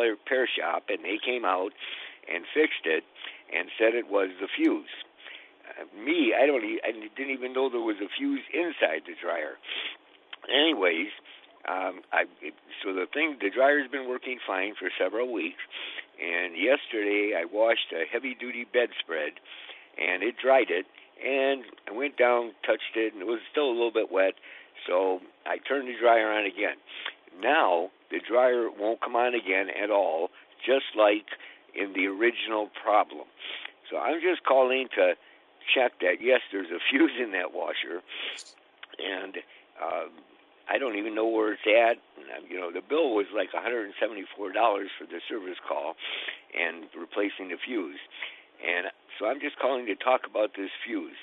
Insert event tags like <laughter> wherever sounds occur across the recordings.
repair shop, and they came out and fixed it and said it was the fuse. Uh, me, I don't, I didn't even know there was a fuse inside the dryer. Anyways, um, I so the thing, the dryer's been working fine for several weeks, and yesterday I washed a heavy-duty bedspread, and it dried it, and I went down, touched it, and it was still a little bit wet, so I turned the dryer on again. Now the dryer won't come on again at all, just like in the original problem. So I'm just calling to check that yes, there's a <laughs> fuse in that washer, and uh, I don't even know where it's at. You know, the bill was like $174 for the service call and replacing the fuse, and so I'm just calling to talk about this fuse.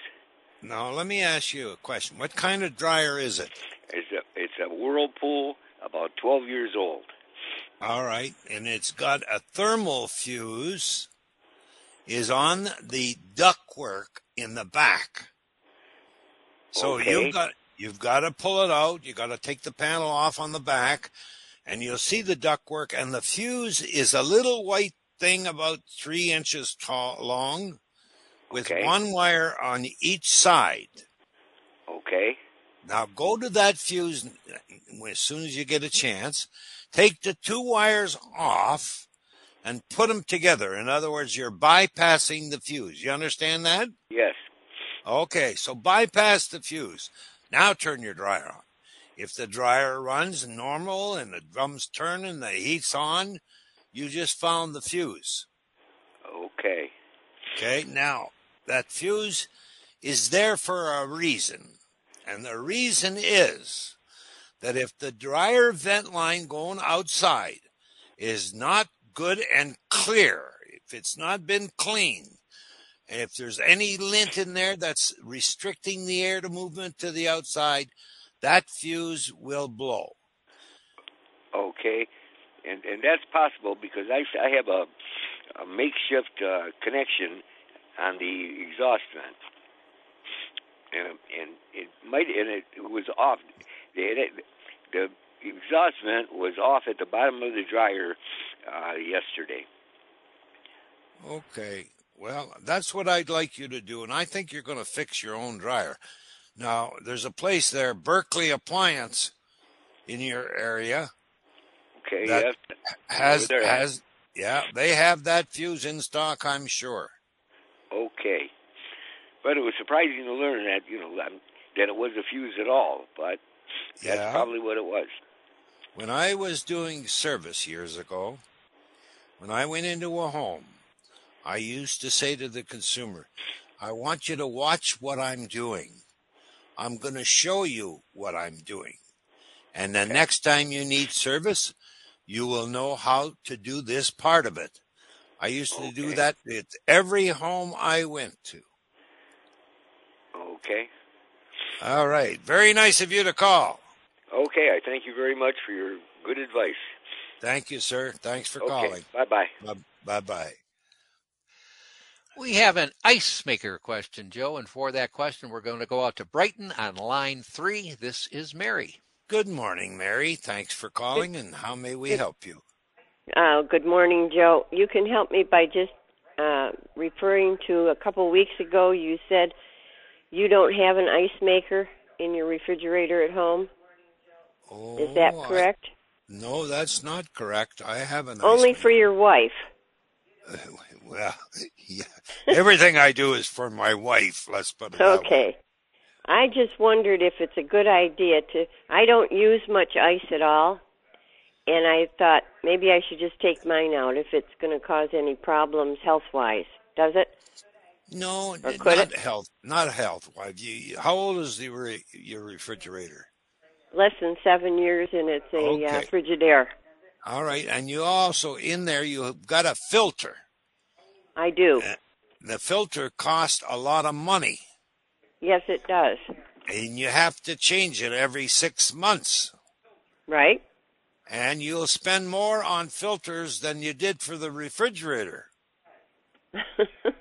Now, let me ask you a question. What kind of dryer is it? It's a it's a Whirlpool, about 12 years old. All right, and it's got a thermal fuse is on the ductwork in the back. So Okay. you've got you've got to pull it out. You got to take the panel off on the back, and you'll see the ductwork. And the fuse is a little white thing about three inches tall, long, with Okay. one wire on each side. Okay. Now go to that fuse as soon as you get a chance. Take the two wires off and put them together. In other words, you're bypassing the fuse. You understand that? Yes. Okay, so bypass the fuse. Now turn your dryer on. If the dryer runs normal and the drum's turning, the heat's on, you just found the fuse. Okay. Okay, now that fuse is there for a reason. And the reason is that if the dryer vent line going outside is not good and clear, if it's not been cleaned, and if there's any lint in there that's restricting the air to movement to the outside, that fuse will blow. Okay. And and that's possible because I I have a, a makeshift uh, connection on the exhaust vent, and and it might and it was off. The, the exhaust vent was off at the bottom of the dryer uh, yesterday. Okay. Well, that's what I'd like you to do, and I think you're going to fix your own dryer. Now, there's a place there, Berkeley Appliance, in your area Okay. That- yes. has has yeah, they have that fuse in stock, I'm sure. Okay. But it was surprising to learn that you know that it was a fuse at all. But that's Yeah. probably what it was. When I was doing service years ago, when I went into a home, I used to say to the consumer, I want you to watch what I'm doing. I'm going to show you what I'm doing. And the next time you need service, you will know how to do this part of it. I used to do that at every home I went to. Okay. All right. Very nice of you to call. Okay. I thank you very much for your good advice. Thank you, sir. Thanks for Okay. calling. Bye bye. Bye bye. We have an ice maker question, Joe, and for that question, we're going to go out to Brighton on line three. This is Mary. Good morning, Mary. Thanks for calling, and how may we help you? Uh, good morning, Joe. You can help me by just uh, referring to a couple weeks ago. You said you don't have an ice maker in your refrigerator at home. Oh, Is that oh, I- correct? no, that's not correct. I have an Only ice for your wife. <laughs> Well, yeah. Everything I do is for my wife. Let's put it that way. Okay. I just wondered if it's a good idea to. I don't use much ice at all, and I thought maybe I should just take mine out if it's going to cause any problems health wise. Does it? No, Or n- could not health, not health. How old is the re, your refrigerator? Less than seven years, and it's a uh, Okay. Frigidaire. All right, and you also in there you've got a filter. I do. The filter costs a lot of money, Yes, it does. and you have to change it every six months. Right? And you'll spend more on filters than you did for the refrigerator. <laughs>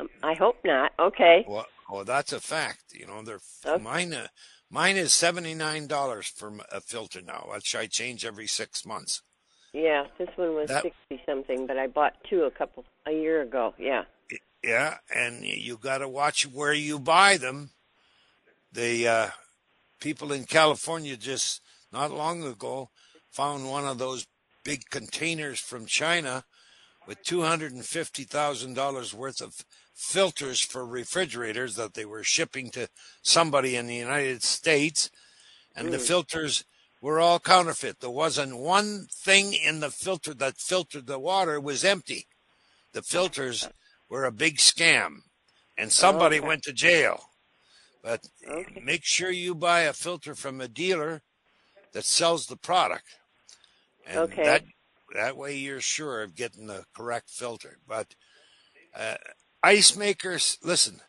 Um, I hope not. Okay. Well, well, that's a fact. You know, they're Okay. mine. Uh, mine is seventy nine dollars for a filter now, which I change every six months. Yeah, this one was That- sixty something, but I bought two a couple a year ago. Yeah. Yeah, and you got to watch where you buy them. The uh, people in California just not long ago found one of those big containers from China with two hundred and fifty thousand dollars worth of filters for refrigerators that they were shipping to somebody in the United States, and the Mm. filters were all counterfeit. There wasn't one thing in the filter that filtered the water was empty. The filters were a big scam, and somebody Okay. went to jail. But Okay. make sure you buy a filter from a dealer that sells the product. And Okay. that that way you're sure of getting the correct filter. But uh, ice makers, listen,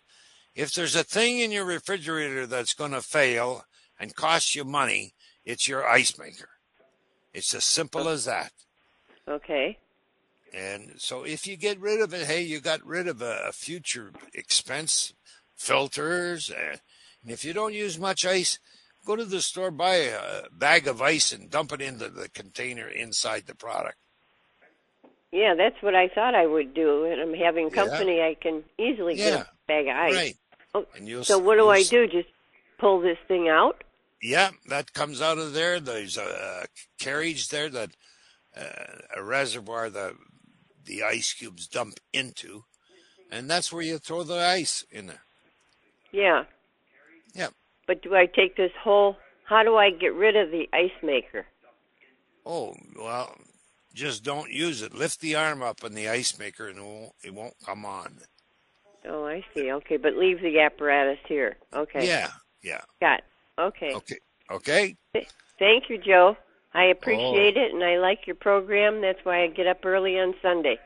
if there's a thing in your refrigerator that's going to fail and cost you money, it's your ice maker. It's as simple as that. Okay. And so if you get rid of it, hey, you got rid of a, a future expense, filters. Uh, and if you don't use much ice, go to the store, buy a bag of ice and dump it into the container inside the product. Yeah, that's what I thought I would do. And I'm having Yeah. company. I can easily get a bag of ice. Right. Oh, So what do I do? Just pull this thing out? Yeah, that comes out of there. There's a carriage there that uh, a reservoir that the ice cubes dump into, and that's where you throw the ice in there. Yeah. Yep. But do I take this whole? How do I get rid of the ice maker? Oh well, just don't use it. Lift the arm up on the ice maker, and it won't, it won't come on. Oh, I see. Okay, but leave the apparatus here. Okay. Yeah, yeah. Got. It. Okay. Okay, okay. Thank you, Joe. I oh. appreciate it, and I like your program. That's why I get up early on Sunday.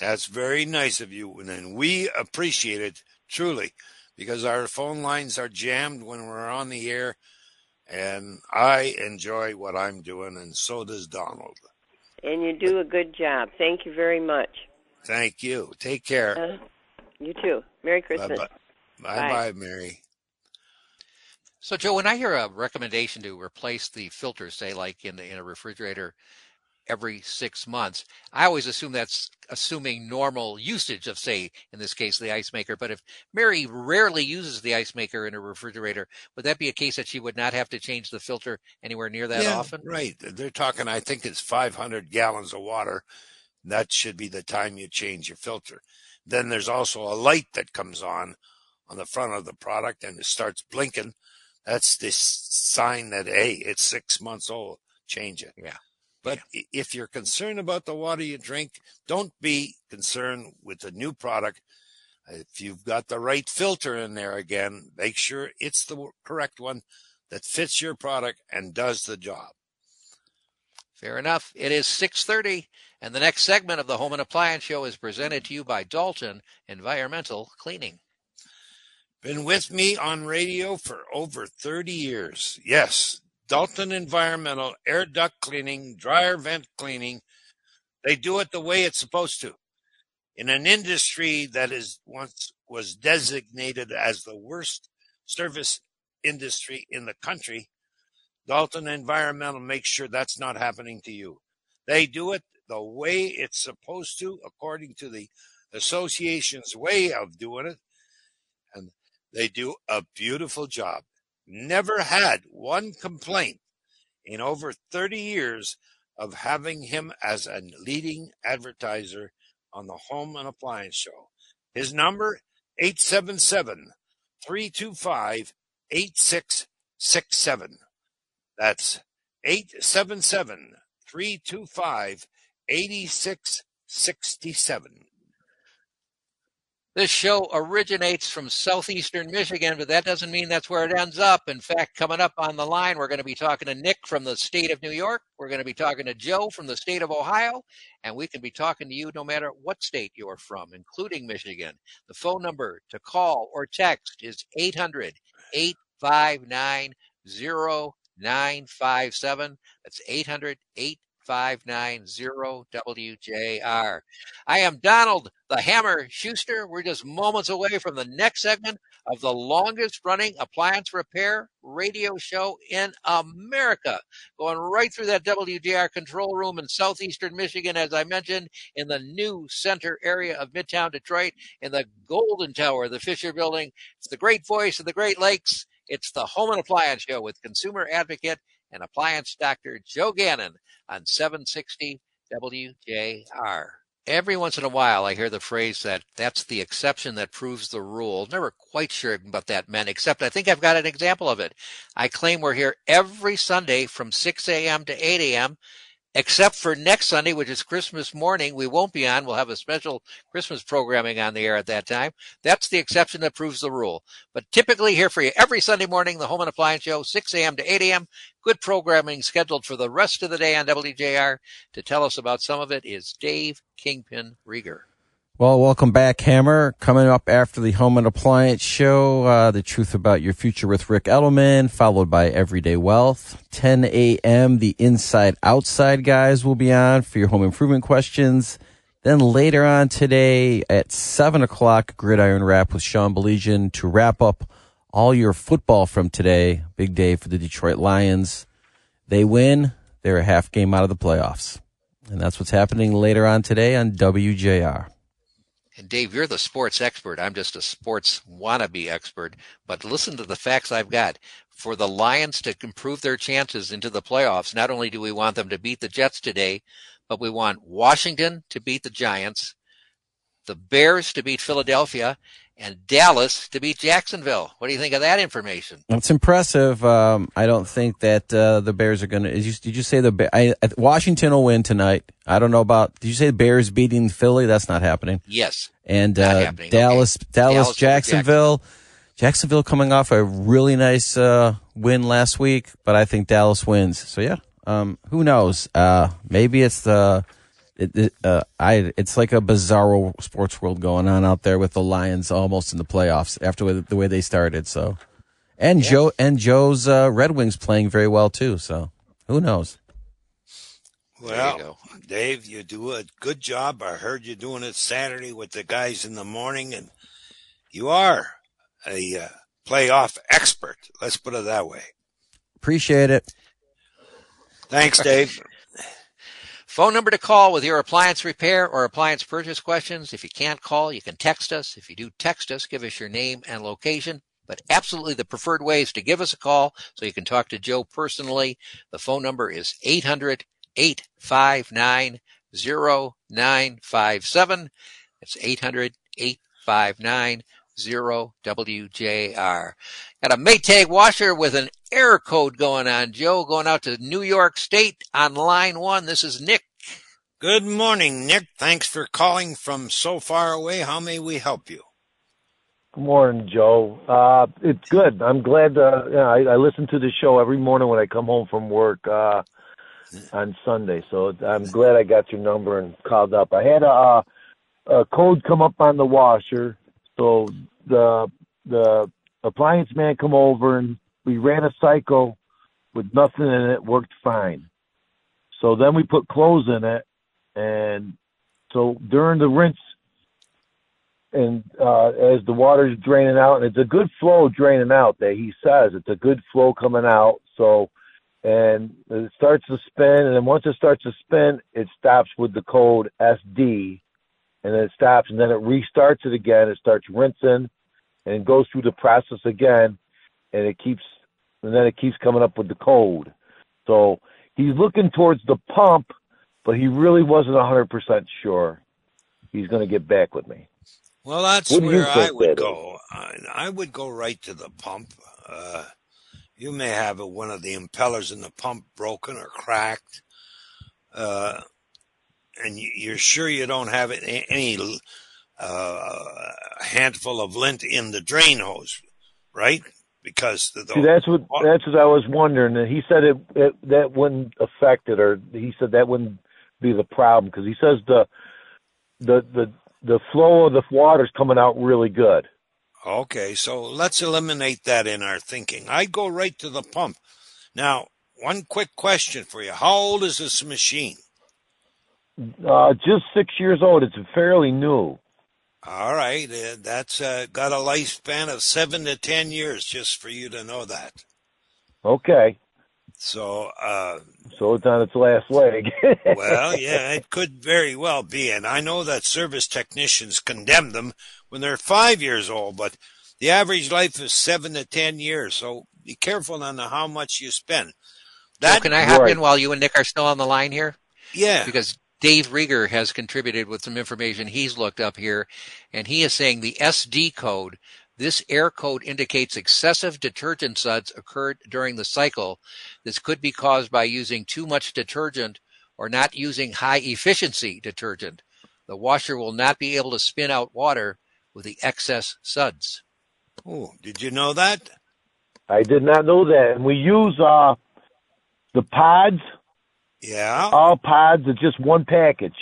That's very nice of you, and then we appreciate it truly, because our phone lines are jammed when we're on the air, and I enjoy what I'm doing, and so does Donald. And you do a good job. Thank you very much. Thank you. Take care. Uh, you too. Merry Bye Christmas. bye. Bye Bye. bye, Mary. So, Joe, when I hear a recommendation to replace the filter, say like in in a refrigerator every six months, I always assume that's assuming normal usage of, say, in this case, the ice maker. But if Mary rarely uses the ice maker in a refrigerator, would that be a case that she would not have to change the filter anywhere near that yeah, often? Right. They're talking, I think it's 500 gallons of water. That should be the time you change your filter. Then there's also a light that comes on on the front of the product and it starts blinking. That's this sign that, hey, it's six months old. Change it. Yeah. But if you're concerned about the water you drink, don't be concerned with the new product. If you've got the right filter in there again, make sure it's the correct one that fits your product and does the job. Fair enough. It is 6:30 and the next segment of the Home and Appliance Show is presented to you by Dalton Environmental Cleaning. Been with me on radio for over 30 years. Yes, Dalton Environmental air duct cleaning, dryer vent cleaning. They do it the way it's supposed to. In an industry that is once was designated as the worst service industry in the country, Dalton Environmental makes sure that's not happening to you. They do it the way it's supposed to, according to the association's way of doing it. And they do a beautiful job. Never had one complaint in over 30 years of having him as a leading advertiser on the Home and Appliance Show. His number 877 325 8667. That's 877 325 8667. This show originates from southeastern Michigan, but that doesn't mean that's where it ends up. In fact, coming up on the line, we're going to be talking to Nick from the state of New York. We're going to be talking to Joe from the state of Ohio, and we can be talking to you no matter what state you're from, including Michigan. The phone number to call or text is 800 859 0957. That's 800 859 WJR. I am Donald the Hammer Schuster. We're just moments away from the next segment of the longest running appliance repair radio show in America. Going right through that WJR control room in southeastern Michigan, as I mentioned, in the new center area of Midtown Detroit, in the Golden Tower, the Fisher Building. It's the great voice of the Great Lakes. It's the Home and Appliance Show with consumer advocate and appliance doctor Joe Gannon on 760 WJR. Every once in a while, I hear the phrase that that's the exception that proves the rule. Never quite sure what that meant, except I think I've got an example of it. I claim we're here every Sunday from 6 a.m. to 8 a.m except for next Sunday, which is Christmas morning. We won't be on. We'll have a special Christmas programming on the air at that time. That's the exception that proves the rule. But typically here for you every Sunday morning, the Home and Appliance Show, 6 a.m. to 8 a.m. Good programming scheduled for the rest of the day on WJR. To tell us about some of it is Dave Kingpin Rieger. Well, welcome back, Hammer. Coming up after the Home and Appliance Show, uh, the truth about your future with Rick Edelman, followed by Everyday Wealth. 10 a.m., the Inside Outside guys will be on for your home improvement questions. Then later on today at 7 o'clock, Gridiron Wrap with Sean Baligian to wrap up all your football from today. Big day for the Detroit Lions. They win. They're a half game out of the playoffs. And that's what's happening later on today on WJR. And Dave, you're the sports expert. I'm just a sports wannabe expert. But listen to the facts I've got. For the Lions to improve their chances into the playoffs, not only do we want them to beat the Jets today, but we want Washington to beat the Giants, the Bears to beat Philadelphia, and Dallas to beat Jacksonville. What do you think of that information? It's impressive. Um, I don't think that uh, the Bears are going to. Did you say the I, Washington will win tonight? I don't know about. Did you say the Bears beating Philly? That's not happening. Yes. And uh, Dallas, okay. Dallas, Dallas, Jacksonville. Jacksonville coming off a really nice uh, win last week, but I think Dallas wins. So yeah, um, who knows? Uh, maybe it's the it, it, uh, I, it's like a bizarro sports world going on out there with the Lions almost in the playoffs after the way they started. So, and yeah. Joe and Joe's uh, Red Wings playing very well too. So, who knows? Well, you Dave, you do a good job. I heard you doing it Saturday with the guys in the morning, and you are a uh, playoff expert. Let's put it that way. Appreciate it. Thanks, Dave. Phone number to call with your appliance repair or appliance purchase questions. If you can't call, you can text us. If you do text us, give us your name and location. But absolutely the preferred way is to give us a call so you can talk to Joe personally. The phone number is 800 859 0957. That's 800 859 0WJR. Got a Maytag washer with an error code going on, Joe, going out to New York State on line one. This is Nick. Good morning, Nick. Thanks for calling from so far away. How may we help you? Good morning, Joe. Uh, it's good. I'm glad. Uh, yeah, I, I listen to the show every morning when I come home from work uh, on Sunday. So I'm glad I got your number and called up. I had a, a code come up on the washer so the the appliance man come over and we ran a cycle with nothing in it, worked fine. So then we put clothes in it, and so during the rinse, and uh, as the water's draining out, and it's a good flow draining out. That he says it's a good flow coming out. So, and it starts to spin, and then once it starts to spin, it stops with the code SD, and then it stops and then it restarts it again. It starts rinsing and it goes through the process again and it keeps and then it keeps coming up with the code. So he's looking towards the pump, but he really wasn't a hundred percent sure he's going to get back with me. Well, that's where I would go. I, I, would go right to the pump. Uh, you may have one of the impellers in the pump broken or cracked. Uh, and you're sure you don't have any uh, handful of lint in the drain hose, right? Because the, the See, that's what that's what I was wondering. And he said it, it that wouldn't affect it, or he said that wouldn't be the problem because he says the the the the flow of the water's coming out really good. Okay, so let's eliminate that in our thinking. I go right to the pump. Now, one quick question for you. How old is this machine? Uh, just six years old. It's fairly new. All right, uh, that's uh, got a lifespan of seven to ten years, just for you to know that. Okay. So, uh, So it's on its last leg. <laughs> well, yeah, it could very well be, and I know that service technicians condemn them when they're five years old, but the average life is seven to ten years. So be careful on how much you spend. Joe, That, can I hop Right. in while you and Nick are still on the line here? yeah, Because Dave Rieger has contributed with some information he's looked up here, and he is saying the SD code, this error code indicates excessive detergent suds occurred during the cycle. This could be caused by using too much detergent or not using high efficiency detergent. The washer will not be able to spin out water with the excess suds. Oh, did you know that? I did not know that. And we use uh, the pods, Yeah. all pods. are just one package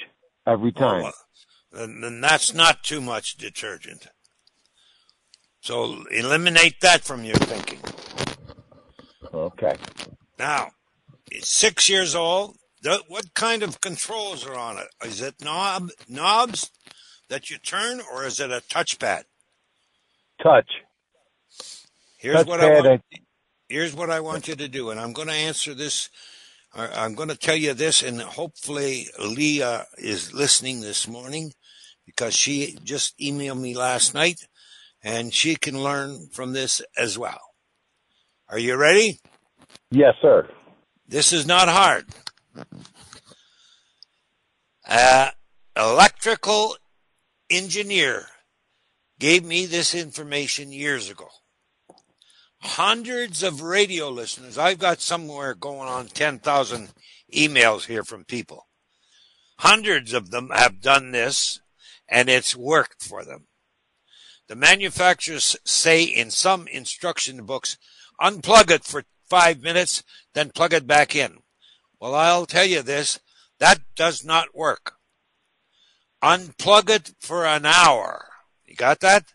every time. Well, then, then that's not too much detergent. So eliminate that from your thinking. Okay. Now, it's six years old. What kind of controls are on it? Is it knob knobs that you turn, or is it a touchpad? Touch. Here's what I want. Here's what I want you to do, and I'm going to answer this. I'm going to tell you this, and hopefully Leah is listening this morning because she just emailed me last night, and she can learn from this as well. Are you ready? Yes, sir. This is not hard. Uh, electrical engineer gave me this information years ago. Hundreds of radio listeners. I've got somewhere going on 10,000 emails here from people. Hundreds of them have done this and it's worked for them. The manufacturers say in some instruction books, unplug it for five minutes, then plug it back in. Well, I'll tell you this, that does not work. Unplug it for an hour. You got that?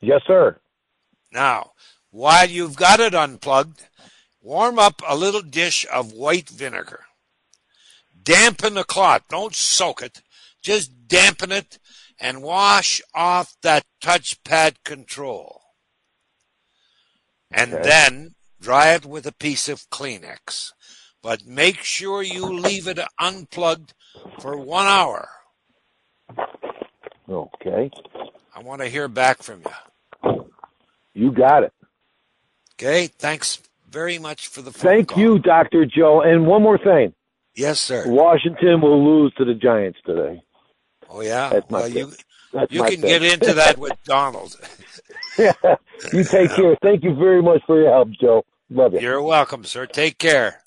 Yes, sir. Now, while you've got it unplugged, warm up a little dish of white vinegar. Dampen the cloth. Don't soak it. Just dampen it and wash off that touchpad control. And Okay. then dry it with a piece of Kleenex. But make sure you leave it unplugged for one hour. Okay. I want to hear back from you. You got it. Okay? Thanks very much for the phone Thank call. you, Dr. Joe. And one more thing. Yes, sir. Washington will lose to the Giants today. Oh yeah. That's my well, you That's you can pick. get into that with Donald. <laughs> you take <laughs> care. Thank you very much for your help, Joe. Love you. You're welcome, sir. Take care.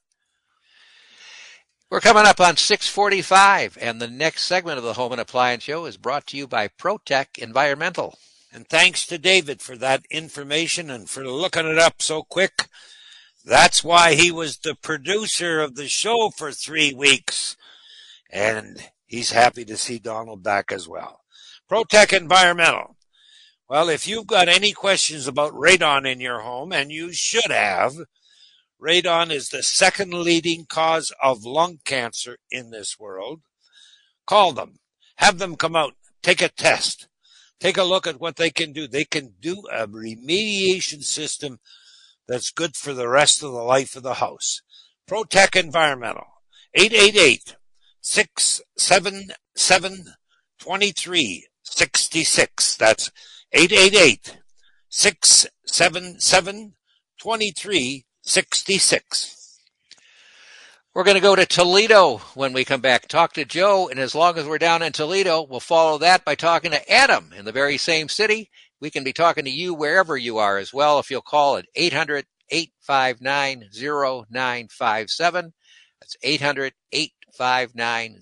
We're coming up on 645, and the next segment of the Home and Appliance Show is brought to you by ProTech Environmental. And thanks to David for that information and for looking it up so quick. That's why he was the producer of the show for three weeks. And he's happy to see Donald back as well. ProTech Environmental. Well, if you've got any questions about radon in your home, and you should have, radon is the second leading cause of lung cancer in this world. Call them. Have them come out. Take a test. Take a look at what they can do. They can do a remediation system that's good for the rest of the life of the house. Protec Environmental. 888 677 2366. That's 888 677 2366. We're going to go to Toledo when we come back. Talk to Joe, and as long as we're down in Toledo, we'll follow that by talking to Adam in the very same city. We can be talking to you wherever you are as well if you'll call at 800 859 0957. That's 800 859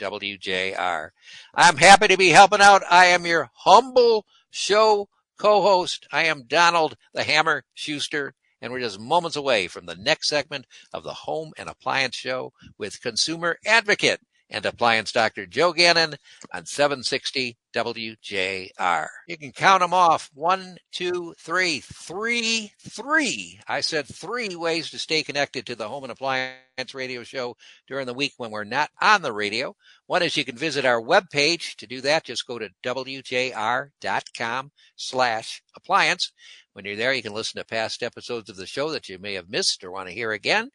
WJR. I'm happy to be helping out. I am your humble show co host. I am Donald the Hammer Schuster, and we're just moments away from the next segment of the Home and Appliance Show with consumer advocate and appliance doctor Joe Gannon on 760 WJR. You can count them off. One, two, three, three, three. I said three ways to stay connected to the Home and Appliance Radio Show during the week when we're not on the radio. One is you can visit our webpage. To do that, just go to WJR.com slash appliance. When you're there, you can listen to past episodes of the show that you may have missed or want to hear again.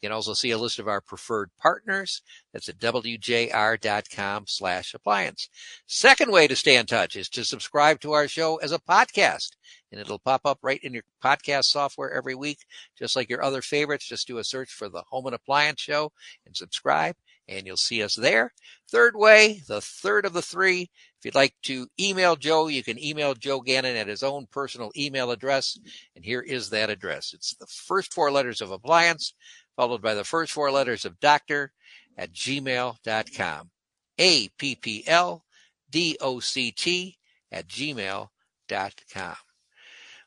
You can also see a list of our preferred partners. That's at wjr.com slash appliance. Second way to stay in touch is to subscribe to our show as a podcast and it'll pop up right in your podcast software every week. Just like your other favorites, just do a search for the home and appliance show and subscribe and you'll see us there. Third way, the third of the three, if you'd like to email Joe, you can email Joe Gannon at his own personal email address. And here is that address. It's the first four letters of appliance followed by the first four letters of doctor at gmail.com. A P P L D O C T at gmail.com.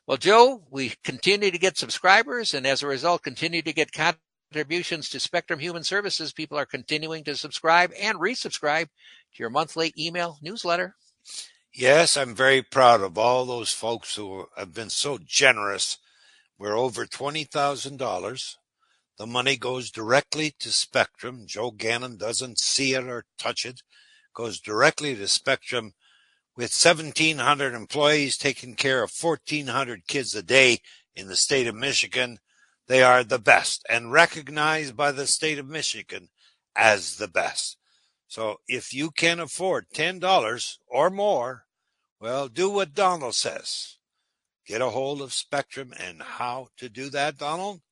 Well, Joe, we continue to get subscribers and as a result continue to get contributions to Spectrum Human Services. People are continuing to subscribe and resubscribe to your monthly email newsletter. Yes, I'm very proud of all those folks who have been so generous. We're over $20,000 the money goes directly to Spectrum. Joe Gannon doesn't see it or touch it. Goes directly to Spectrum with 1,700 employees taking care of 1,400 kids a day in the state of Michigan. They are the best and recognized by the state of Michigan as the best. So if you can afford $10 or more, well, do what Donald says. Get a hold of Spectrum and how to do that, Donald?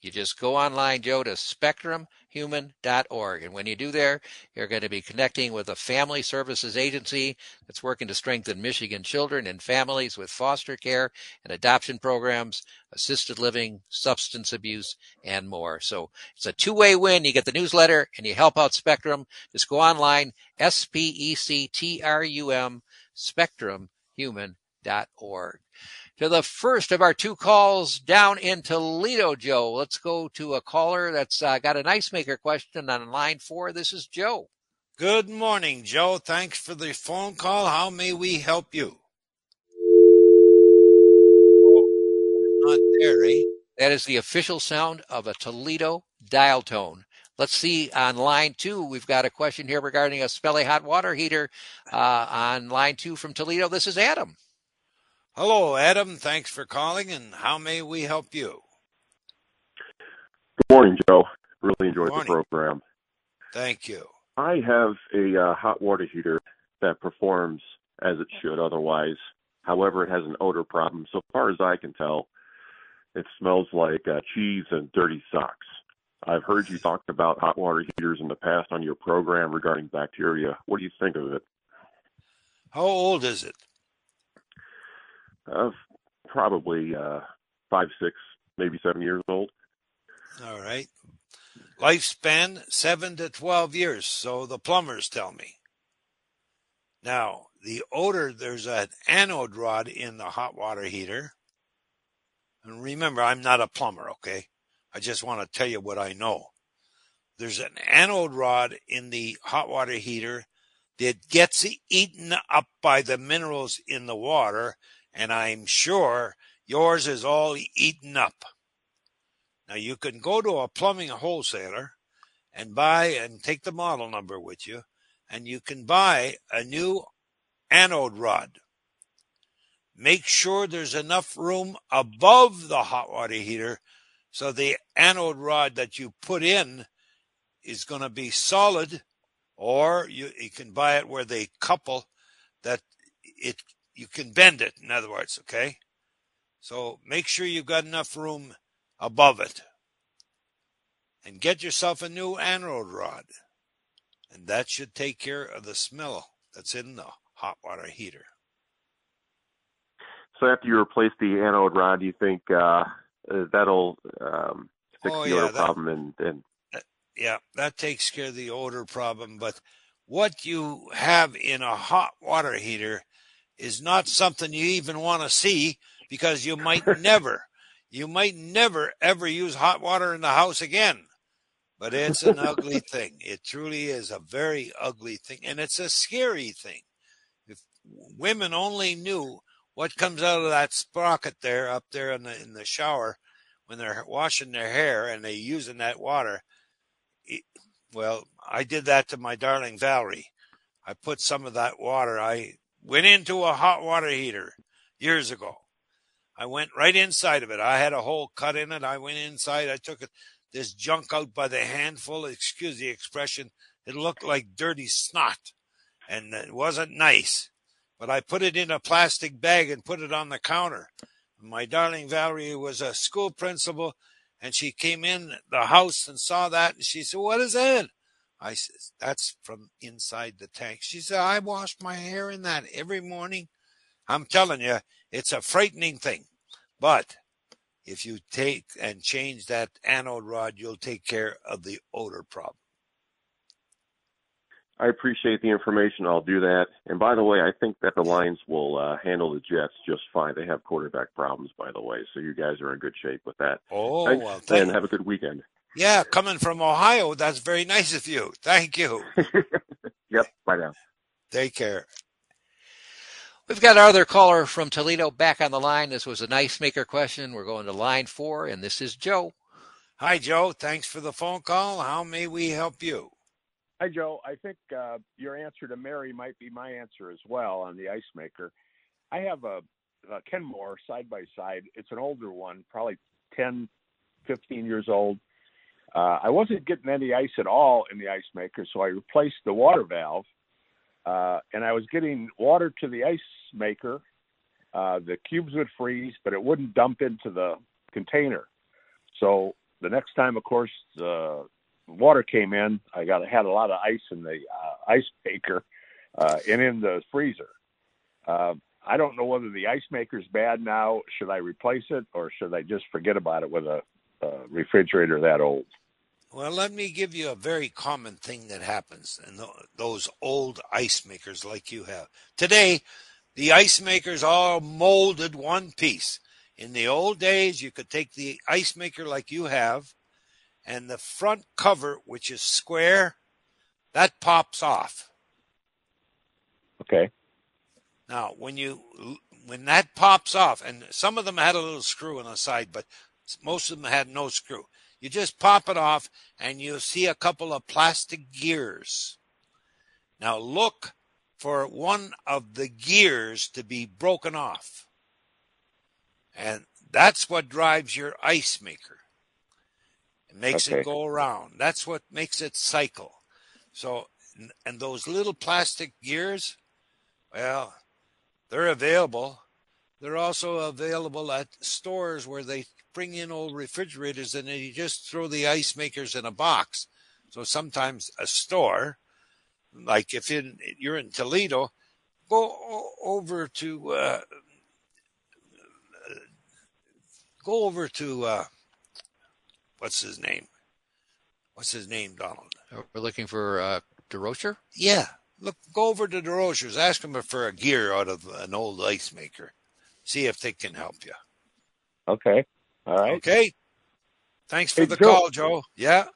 You just go online, Joe, to spectrumhuman.org. And when you do there, you're going to be connecting with a family services agency that's working to strengthen Michigan children and families with foster care and adoption programs, assisted living, substance abuse, and more. So it's a two way win. You get the newsletter and you help out Spectrum. Just go online, S P E C T R U M, spectrumhuman.org to the first of our two calls down in Toledo, Joe. Let's go to a caller that's uh, got an ice maker question on line four. This is Joe. Good morning, Joe. Thanks for the phone call. How may we help you? Not there, eh? That is the official sound of a Toledo dial tone. Let's see on line two. We've got a question here regarding a Spelly hot water heater uh, on line two from Toledo. This is Adam. Hello, Adam. Thanks for calling, and how may we help you? Good morning, Joe. Really enjoyed the program. Thank you. I have a uh, hot water heater that performs as it should otherwise. However, it has an odor problem. So far as I can tell, it smells like uh, cheese and dirty socks. I've heard you talk about hot water heaters in the past on your program regarding bacteria. What do you think of it? How old is it? Uh, probably uh, five, six, maybe seven years old. All right. Lifespan seven to 12 years, so the plumbers tell me. Now, the odor, there's an anode rod in the hot water heater. And remember, I'm not a plumber, okay? I just want to tell you what I know. There's an anode rod in the hot water heater that gets eaten up by the minerals in the water and I'm sure yours is all eaten up. Now you can go to a plumbing wholesaler and buy and take the model number with you, and you can buy a new anode rod. Make sure there's enough room above the hot water heater so the anode rod that you put in is going to be solid, or you, you can buy it where they couple that it you can bend it, in other words, okay? So make sure you've got enough room above it. And get yourself a new anode rod. And that should take care of the smell that's in the hot water heater. So after you replace the anode rod, do you think uh, that'll um, fix oh, the odor that, problem? And, and that, yeah, that takes care of the odor problem. But what you have in a hot water heater is not something you even want to see because you might <laughs> never, you might never ever use hot water in the house again. but it's an ugly <laughs> thing. It truly is a very ugly thing, and it's a scary thing. If women only knew what comes out of that sprocket there up there in the in the shower when they're washing their hair and they're using that water. It, well, I did that to my darling Valerie. I put some of that water. I went into a hot water heater years ago. I went right inside of it. I had a hole cut in it. I went inside. I took this junk out by the handful. Excuse the expression. It looked like dirty snot and it wasn't nice. But I put it in a plastic bag and put it on the counter. My darling Valerie was a school principal and she came in the house and saw that and she said, What is that? I said, That's from inside the tank. She said, I wash my hair in that every morning. I'm telling you, it's a frightening thing. But if you take and change that anode rod, you'll take care of the odor problem. I appreciate the information. I'll do that. And by the way, I think that the Lions will uh, handle the Jets just fine. They have quarterback problems, by the way, so you guys are in good shape with that. Oh, Thanks, well, thank and have a good weekend. Yeah, coming from Ohio, that's very nice of you. Thank you. <laughs> yep. Bye now. Take care. We've got our other caller from Toledo back on the line. This was a ice maker question. We're going to line four, and this is Joe. Hi, Joe. Thanks for the phone call. How may we help you? Hi, Joe. I think uh, your answer to Mary might be my answer as well on the ice maker. I have a, a Kenmore side by side. It's an older one, probably 10, 15 years old. Uh, I wasn't getting any ice at all in the ice maker, so I replaced the water valve uh, and I was getting water to the ice maker. Uh, the cubes would freeze, but it wouldn't dump into the container. So the next time, of course, the water came in, I got had a lot of ice in the uh, ice maker uh, and in the freezer. Uh, I don't know whether the ice maker's bad now. Should I replace it, or should I just forget about it with a, a refrigerator that old? Well, let me give you a very common thing that happens in those old ice makers like you have. Today, the ice makers all molded one piece. In the old days, you could take the ice maker like you have, and the front cover, which is square, that pops off. Okay. Now, when you when that pops off, and some of them had a little screw on the side, but most of them had no screw. You just pop it off and you'll see a couple of plastic gears. Now look for one of the gears to be broken off. And that's what drives your ice maker. It makes okay. it go around. That's what makes it cycle. So, and those little plastic gears, well, they're available. They're also available at stores where they bring in old refrigerators and then you just throw the ice makers in a box. So sometimes a store, like if in, you're in Toledo, go over to uh, go over to uh, what's his name? What's his name, Donald? We're looking for uh, DeRocher. Yeah, look, go over to DeRocher's. Ask them for a gear out of an old ice maker. See if they can help you. Okay. All right. Okay. Thanks for Hey, the Joe. call, Joe. Yeah.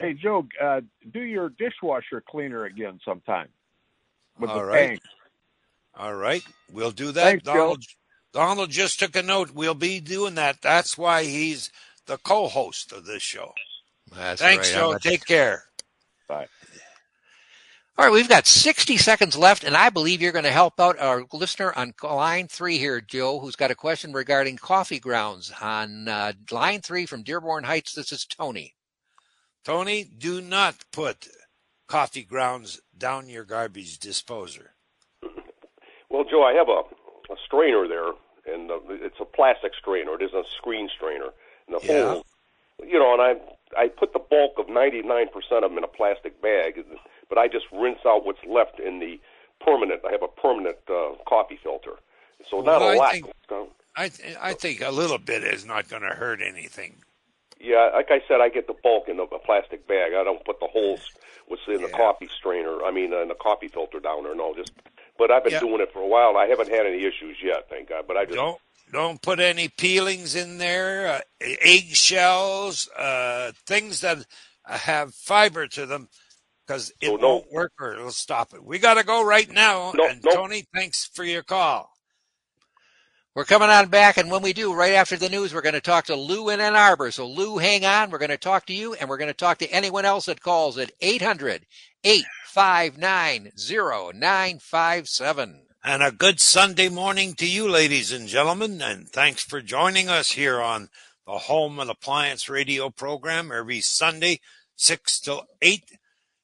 Hey, Joe, uh, do your dishwasher cleaner again sometime with All the right. tank. All right. We'll do that. Thanks, Joe. Donald Donald just took a note. We'll be doing that. That's why he's the co-host of this show. That's Thanks, right. Joe. Take care. Bye. All right, we've got 60 seconds left, and I believe you're going to help out our listener on line three here, Joe, who's got a question regarding coffee grounds on uh, line three from Dearborn Heights. This is Tony. Tony, do not put coffee grounds down your garbage disposer. Well, Joe, I have a, a strainer there, and uh, it's a plastic strainer. It isn't a screen strainer. And the Yeah. whole, you know, and I I put the bulk of 99% of them in a plastic bag, but I just rinse out what's left in the permanent. I have a permanent uh, coffee filter, so not Well, a I lot. think- goes down. I th- I think a little bit is not going to hurt anything. Yeah, like I said, I get the bulk in a, a plastic bag. I don't put the whole what's in the coffee strainer. I mean, uh, in the coffee filter down there. No, just. But I've been Yeah. doing it for a while. I haven't had any issues yet, thank God. But I just Don't don't put any peelings in there, uh, eggshells, uh, things that have fiber to them because it So no- won't work or it'll stop it. We got to go right now. No, and no. Tony, thanks for your call. We're coming on back, and when we do, right after the news, we're going to talk to Lou in Ann Arbor. So, Lou, hang on. We're going to talk to you, and we're going to talk to anyone else that calls at 800 859 0957. And a good Sunday morning to you, ladies and gentlemen. And thanks for joining us here on the Home and Appliance Radio program every Sunday, 6 till 8,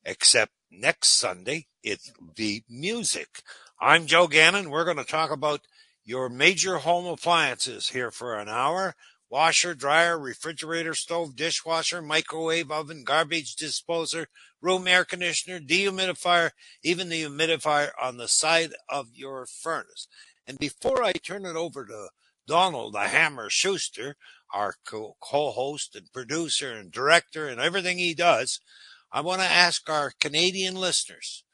except next Sunday, it'll be music. I'm Joe Gannon. We're going to talk about your major home appliances here for an hour washer, dryer, refrigerator, stove, dishwasher, microwave oven, garbage disposer, room air conditioner, dehumidifier, even the humidifier on the side of your furnace. And before I turn it over to Donald the Hammer Schuster, our co host and producer and director and everything he does, I want to ask our Canadian listeners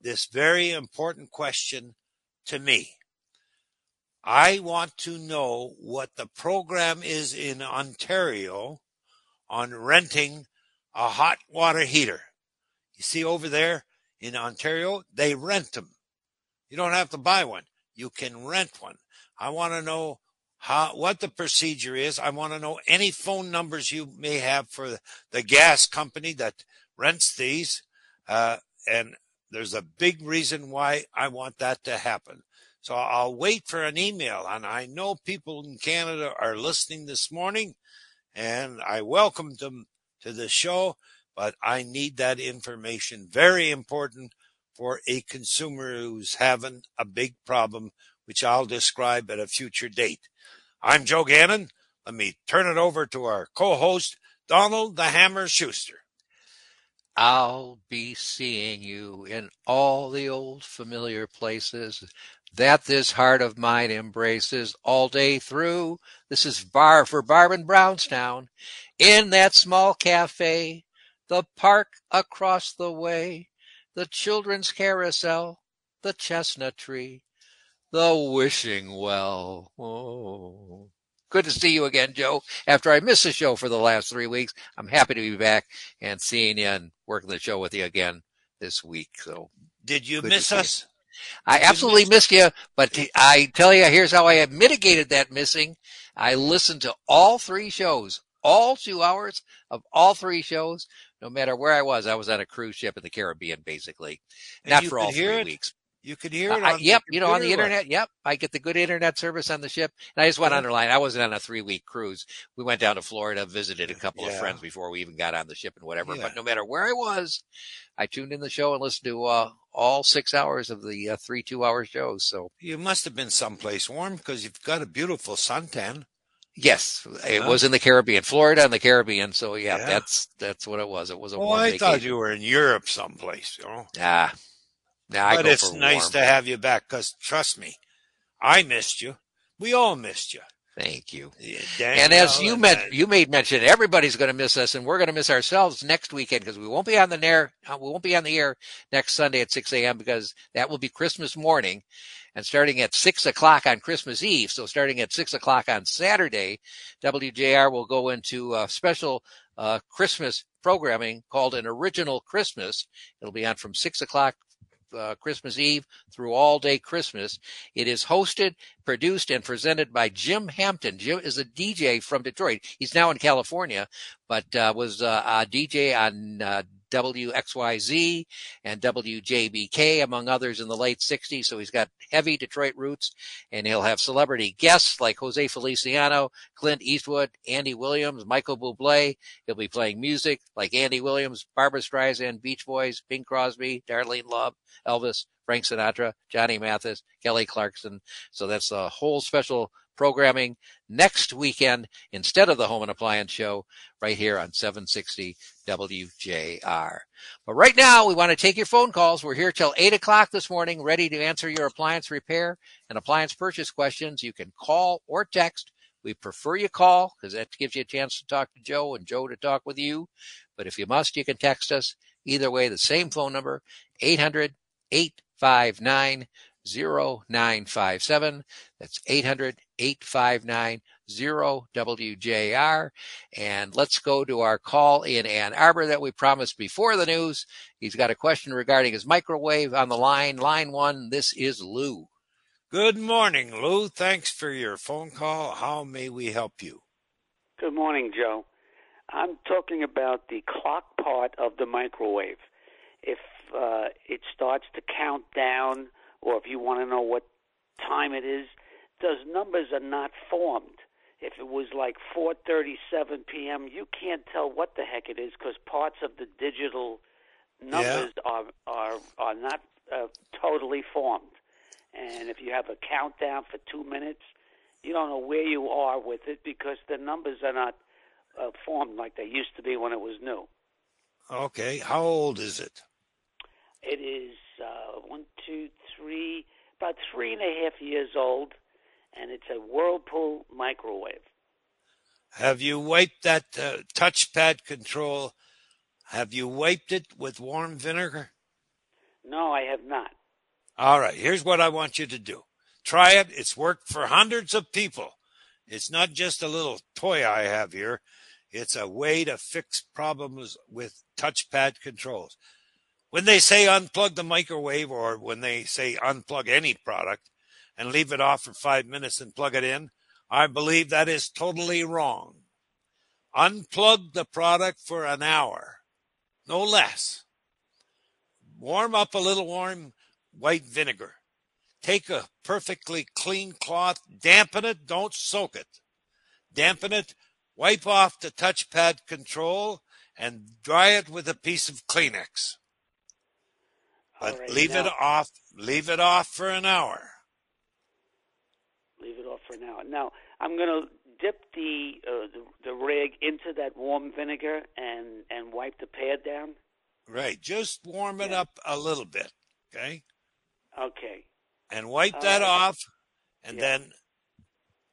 this very important question to me. I want to know what the program is in Ontario on renting a hot water heater. You see over there in Ontario, they rent them. You don't have to buy one. You can rent one. I want to know how, what the procedure is. I want to know any phone numbers you may have for the gas company that rents these. Uh, and there's a big reason why I want that to happen. So I'll wait for an email. And I know people in Canada are listening this morning, and I welcome them to the show, but I need that information. Very important for a consumer who's having a big problem, which I'll describe at a future date. I'm Joe Gannon. Let me turn it over to our co host, Donald the Hammer Schuster. I'll be seeing you in all the old familiar places that this heart of mine embraces all day through. This is Bar for Barb in Brownstown in that small cafe, the park across the way, the children's carousel, the chestnut tree, the wishing well. Oh. Good to see you again, Joe. After I missed the show for the last three weeks, I'm happy to be back and seeing you and working the show with you again this week. So Did you miss see you. us? I Did absolutely miss- missed you, but t- I tell you, here's how I have mitigated that missing. I listened to all three shows, all two hours of all three shows, no matter where I was. I was on a cruise ship in the Caribbean, basically, And not for all three it? weeks. You could hear it the yep, you know, on the computer or what? internet. Yep, I get the good internet service on the ship. And I just want to underline, I wasn't on a three week cruise. We went down to Florida, visited a couple of friends before we even got on the ship and whatever. Yeah. But no matter where I was, I tuned in the show and listened to uh, all six hours of the uh, three two hour shows. So You must have been someplace warm because you've got a beautiful suntan. yes, it Huh? was in the Caribbean, Florida and the Caribbean. So yeah, Yeah. that's that's what it was. It was a Oh, warm I vacation. thought you were in Europe someplace, you know. Ah, I but it's nice warm. to have you back because trust me, I missed you. We all missed you. Thank you. Yeah, And as you met, uh, you made mention, everybody's going to miss us, and we're going to miss ourselves next weekend because we won't be on the air. uh, We won't be on the air next Sunday at 6 a.m. because that will be Christmas morning, and starting at six o'clock on Christmas Eve. So starting at six o'clock on Saturday, WJR will go into a special uh, Christmas programming called an Original Christmas. It'll be on from six o'clock. Uh, Christmas Eve through all day Christmas. It is hosted produced and presented by Jim Hampton. Jim is a DJ from Detroit. He's now in California, but uh, was uh, a DJ on uh, WXYZ and WJBK, among others, in the late 60s. So he's got heavy Detroit roots, and he'll have celebrity guests like Jose Feliciano, Clint Eastwood, Andy Williams, Michael Bublé. He'll be playing music like Andy Williams, Barbra Streisand, Beach Boys, Bing Crosby, Darlene Love, Elvis, Frank Sinatra, Johnny Mathis, Kelly Clarkson. So that's a whole special programming next weekend instead of the Home and Appliance Show right here on 760 WJR. But right now, we want to take your phone calls. We're here till 8 o'clock this morning, ready to answer your appliance repair and appliance purchase questions. You can call or text. We prefer you call because that gives you a chance to talk to Joe and Joe to talk with you. But if you must, you can text us. Either way, the same phone number, 800 859 0957. That's 800 859 WJR. And let's go to our call in Ann Arbor that we promised before the news. He's got a question regarding his microwave on the line. Line one, this is Lou. Good morning, Lou. Thanks for your phone call. How may we help you? Good morning, Joe. I'm talking about the clock part of the microwave. If uh, it starts to count down, or if you want to know what time it is, those numbers are not formed. If it was like 4:37 p.m., you can't tell what the heck it is because parts of the digital numbers yeah. are are are not uh, totally formed. And if you have a countdown for two minutes, you don't know where you are with it because the numbers are not uh, formed like they used to be when it was new. Okay, how old is it? It is uh, one, two, three, about three and a half years old, and it's a Whirlpool microwave. Have you wiped that uh, touchpad control? Have you wiped it with warm vinegar? No, I have not. All right, here's what I want you to do. Try it. It's worked for hundreds of people. It's not just a little toy I have here. It's a way to fix problems with touchpad controls. When they say unplug the microwave or when they say unplug any product and leave it off for five minutes and plug it in, I believe that is totally wrong. Unplug the product for an hour, no less. Warm up a little warm white vinegar. Take a perfectly clean cloth, dampen it, don't soak it. Dampen it, wipe off the touchpad control, and dry it with a piece of Kleenex. But right, leave now, it off. Leave it off for an hour. For an hour. Now I'm going to dip the, uh, the the rig into that warm vinegar and and wipe the pad down. Right. Just warm it yeah. up a little bit. Okay. Okay. And wipe that off, and yeah. then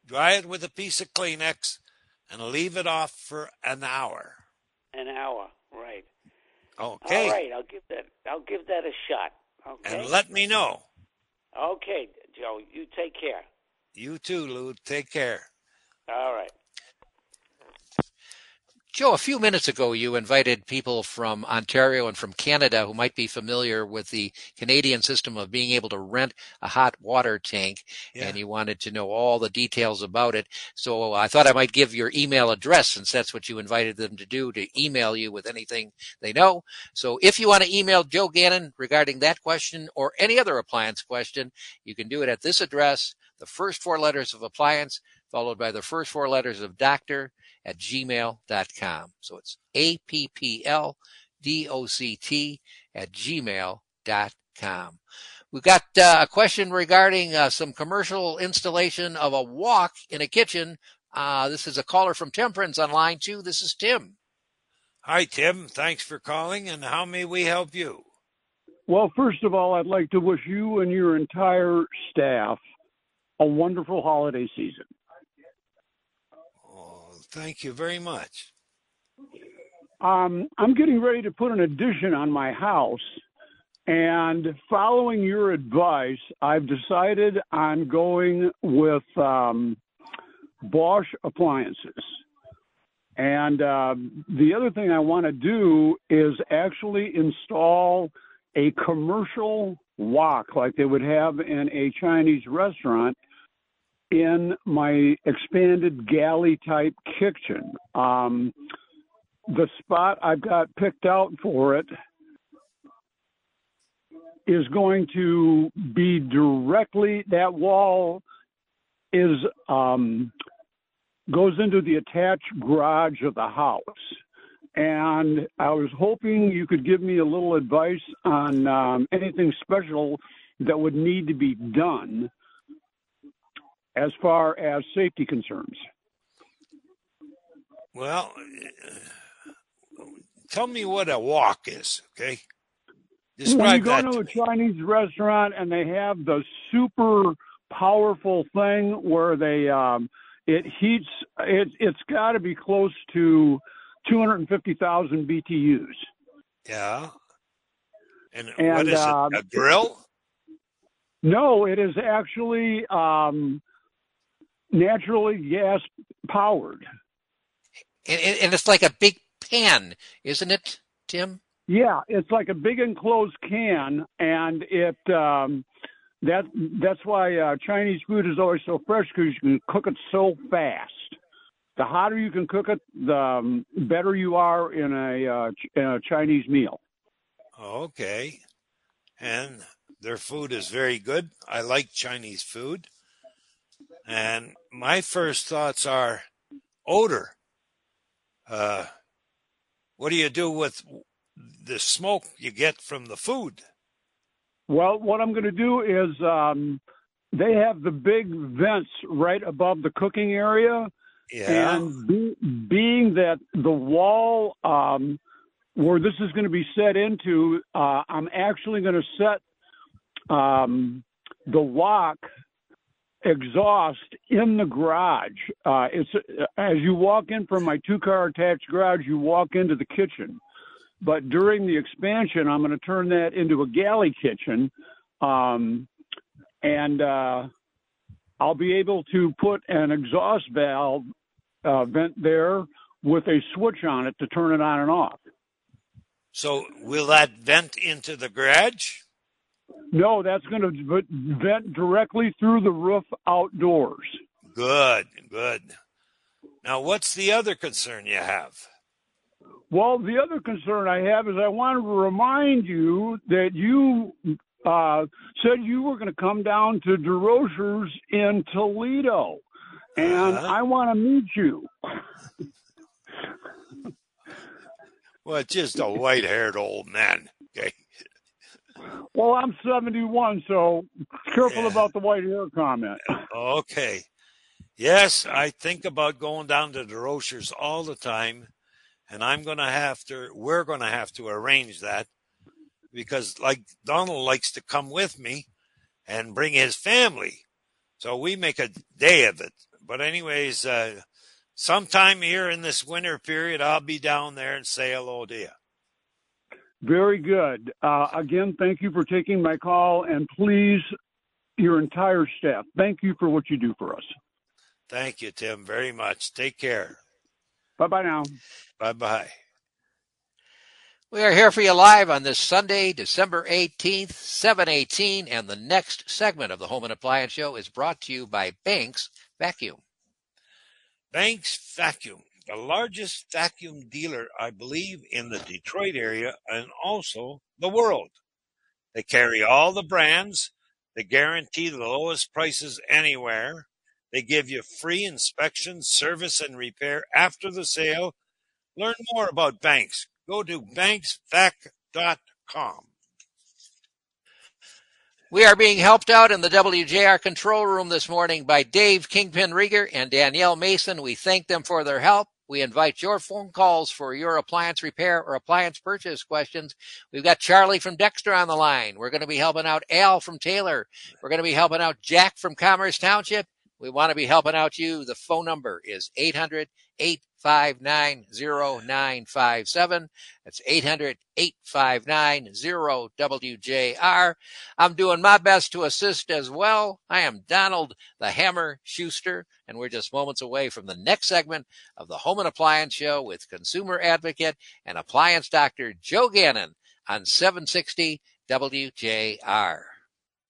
dry it with a piece of Kleenex, and leave it off for an hour. An hour, right? Okay. All right, I'll give that. I'll give that a shot. Okay. And let me know. Okay, Joe. You take care. You too, Lou. Take care. All right. Joe, a few minutes ago, you invited people from Ontario and from Canada who might be familiar with the Canadian system of being able to rent a hot water tank, yeah. and you wanted to know all the details about it. So uh, I thought I might give your email address since that's what you invited them to do, to email you with anything they know. So if you want to email Joe Gannon regarding that question or any other appliance question, you can do it at this address, the first four letters of appliance, followed by the first four letters of doctor at gmail.com. So it's A P P L D O C T at gmail.com. We've got uh, a question regarding uh, some commercial installation of a wok in a kitchen. Uh, this is a caller from Temperance on line two. This is Tim. Hi, Tim. Thanks for calling. And how may we help you? Well, first of all, I'd like to wish you and your entire staff a wonderful holiday season. Oh, Thank you very much. Um, I'm getting ready to put an addition on my house, and following your advice, I've decided on going with um, Bosch appliances. And uh, the other thing I want to do is actually install a commercial wok like they would have in a Chinese restaurant in my expanded galley type kitchen. Um, the spot I've got picked out for it is going to be directly that wall is um, goes into the attached garage of the house. And I was hoping you could give me a little advice on um, anything special that would need to be done as far as safety concerns? Well, tell me what a wok is, okay? Describe when you go to, to a Chinese restaurant and they have the super powerful thing where they um, it heats it it's got to be close to 250,000 BTUs. Yeah. And, and what is it? Uh, a grill? No, it is actually um, naturally gas powered. And, and it's like a big pan, isn't it, Tim? Yeah, it's like a big enclosed can, and it um, that that's why uh, Chinese food is always so fresh because you can cook it so fast. The hotter you can cook it, the um, better you are in a, uh, in a Chinese meal. Okay. And their food is very good. I like Chinese food. And my first thoughts are odor. Uh, what do you do with the smoke you get from the food? Well, what I'm going to do is um, they have the big vents right above the cooking area. Yeah. And be, being that the wall um, where this is going to be set into, uh, I'm actually going to set um, the wok exhaust in the garage. Uh, it's as you walk in from my two car attached garage, you walk into the kitchen. But during the expansion, I'm going to turn that into a galley kitchen, um, and uh, I'll be able to put an exhaust valve uh, vent there with a switch on it to turn it on and off. So will that vent into the garage? No, that's going to vent directly through the roof outdoors. Good, good. Now, what's the other concern you have? Well, the other concern I have is I wanted to remind you that you uh, said you were going to come down to DeRocher's in Toledo, and Uh-huh. I want to meet you. <laughs> Well, it's just a white haired old man. Well, I'm 71, so careful Yeah. about the white hair comment. Okay. Yes, I think about going down to DeRochers all the time, and I'm going to have to, we're going to have to arrange that because, like, Donald likes to come with me and bring his family. So we make a day of it. But, anyways, uh, sometime here in this winter period, I'll be down there and say hello to you. Very good. Uh, again, thank you for taking my call, and please, your entire staff, thank you for what you do for us. Thank you, Tim, very much. Take care. Bye bye now. Bye bye. We are here for you live on this Sunday, December 18th, 718, and the next segment of the Home and Appliance Show is brought to you by Banks Vacuum. Banks Vacuum, the largest vacuum dealer, I believe, in the Detroit area and also the world. They carry all the brands. They guarantee the lowest prices anywhere. They give you free inspection, service, and repair after the sale. Learn more about Banks. Go to banksvac.com. We are being helped out in the WJR control room this morning by Dave Kingpin Rieger and Danielle Mason. We thank them for their help. We invite your phone calls for your appliance repair or appliance purchase questions. We've got Charlie from Dexter on the line. We're going to be helping out Al from Taylor. We're going to be helping out Jack from Commerce Township. We want to be helping out you. The phone number is 800 859 0957. That's 800 859 0WJR. I'm doing my best to assist as well. I am Donald the Hammer Schuster, and we're just moments away from the next segment of the Home and Appliance Show with consumer advocate and appliance doctor Joe Gannon on 760 WJR.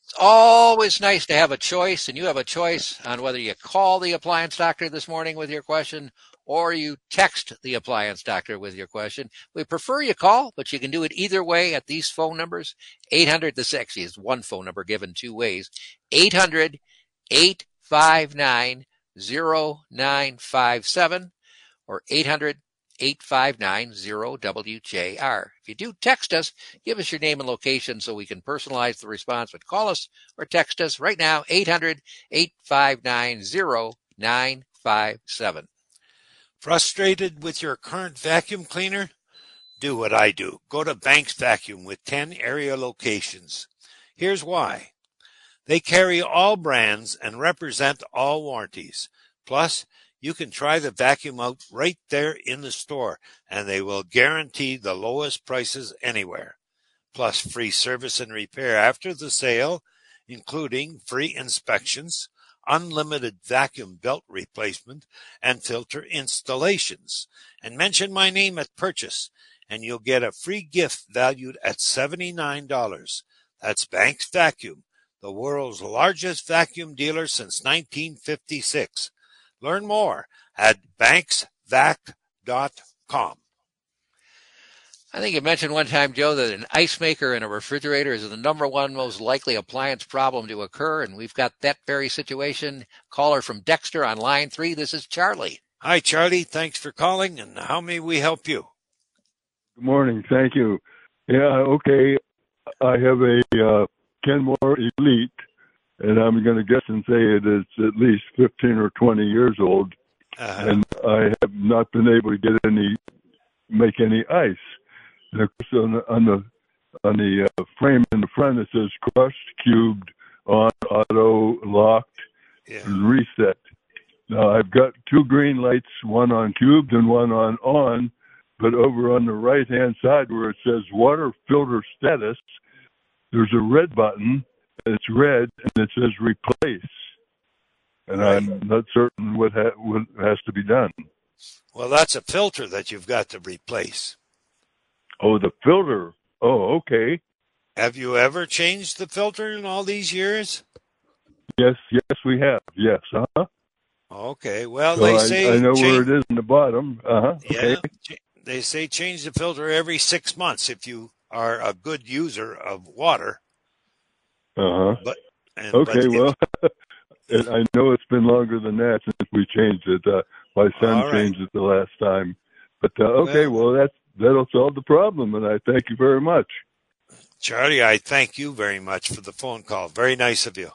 It's always nice to have a choice, and you have a choice on whether you call the appliance doctor this morning with your question or you text the appliance doctor with your question. We prefer you call, but you can do it either way at these phone numbers. 800, this actually is one phone number given two ways. 800 859 0957 or 800 859 0WJR. If you do text us, give us your name and location so we can personalize the response, but call us or text us right now, 800 859 0957. Frustrated with your current vacuum cleaner? Do what I do. Go to Banks Vacuum with 10 area locations. Here's why. They carry all brands and represent all warranties. Plus, you can try the vacuum out right there in the store and they will guarantee the lowest prices anywhere. Plus free service and repair after the sale, including free inspections, unlimited vacuum belt replacement and filter installations. And mention my name at purchase and you'll get a free gift valued at $79. That's Banks Vacuum, the world's largest vacuum dealer since 1956. Learn more at banksvac.com. I think you mentioned one time, Joe, that an ice maker and a refrigerator is the number one most likely appliance problem to occur, and we've got that very situation. Caller from Dexter on line three. This is Charlie. Hi, Charlie. Thanks for calling, and how may we help you? Good morning. Thank you. Yeah, okay. I have a uh, Kenmore Elite, and I'm going to guess and say it is at least 15 or 20 years old, Uh-huh. and I have not been able to get any, make any ice. And of course, on the on the, on the uh, frame in the front, it says crushed, cubed, on, auto, locked, and reset. Now I've got two green lights, one on cubed and one on on, but over on the right hand side where it says water filter status, there's a red button. and It's red and it says replace, and I'm not certain what ha- what has to be done. Well, that's a filter that you've got to replace. Oh, the filter. Oh, okay. Have you ever changed the filter in all these years? Yes, yes, we have. Yes, uh huh. Okay. Well, So they I, say I know where it is in the bottom. Uh huh. Okay. Yeah, ch- they say change the filter every six months if you are a good user of water. Uh huh. But and, Okay, but well, <laughs> I know it's been longer than that since we changed it. Uh, my son right. changed it the last time. But uh, okay, well, that's that'll solve the problem, and I thank you very much. Charlie, I thank you very much for the phone call. Very nice of you.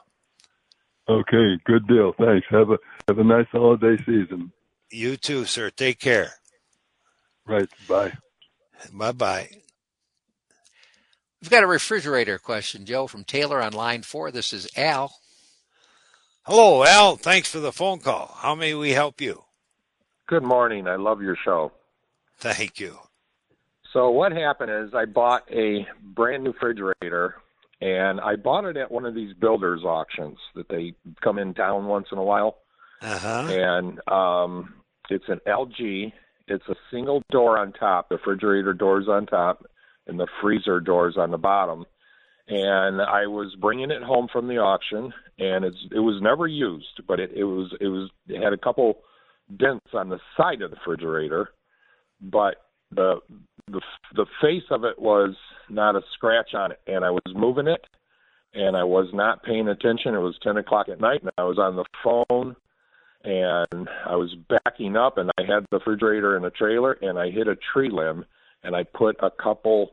Okay, good deal. Thanks. Have a have a nice holiday season. You too, sir. Take care. Right. Bye. Bye bye. We've got a refrigerator question, Joe, from Taylor on line four. This is Al. Hello, Al. Thanks for the phone call. How may we help you? Good morning. I love your show. Thank you. So what happened is I bought a brand new refrigerator and I bought it at one of these builders auctions that they come in town once in a while. Uh-huh. And um it's an LG. It's a single door on top, the refrigerator doors on top and the freezer doors on the bottom. And I was bringing it home from the auction and it's it was never used, but it it was it was it had a couple dents on the side of the refrigerator, but the the the face of it was not a scratch on it, and I was moving it, and I was not paying attention. It was ten o'clock at night, and I was on the phone, and I was backing up, and I had the refrigerator in a trailer, and I hit a tree limb, and I put a couple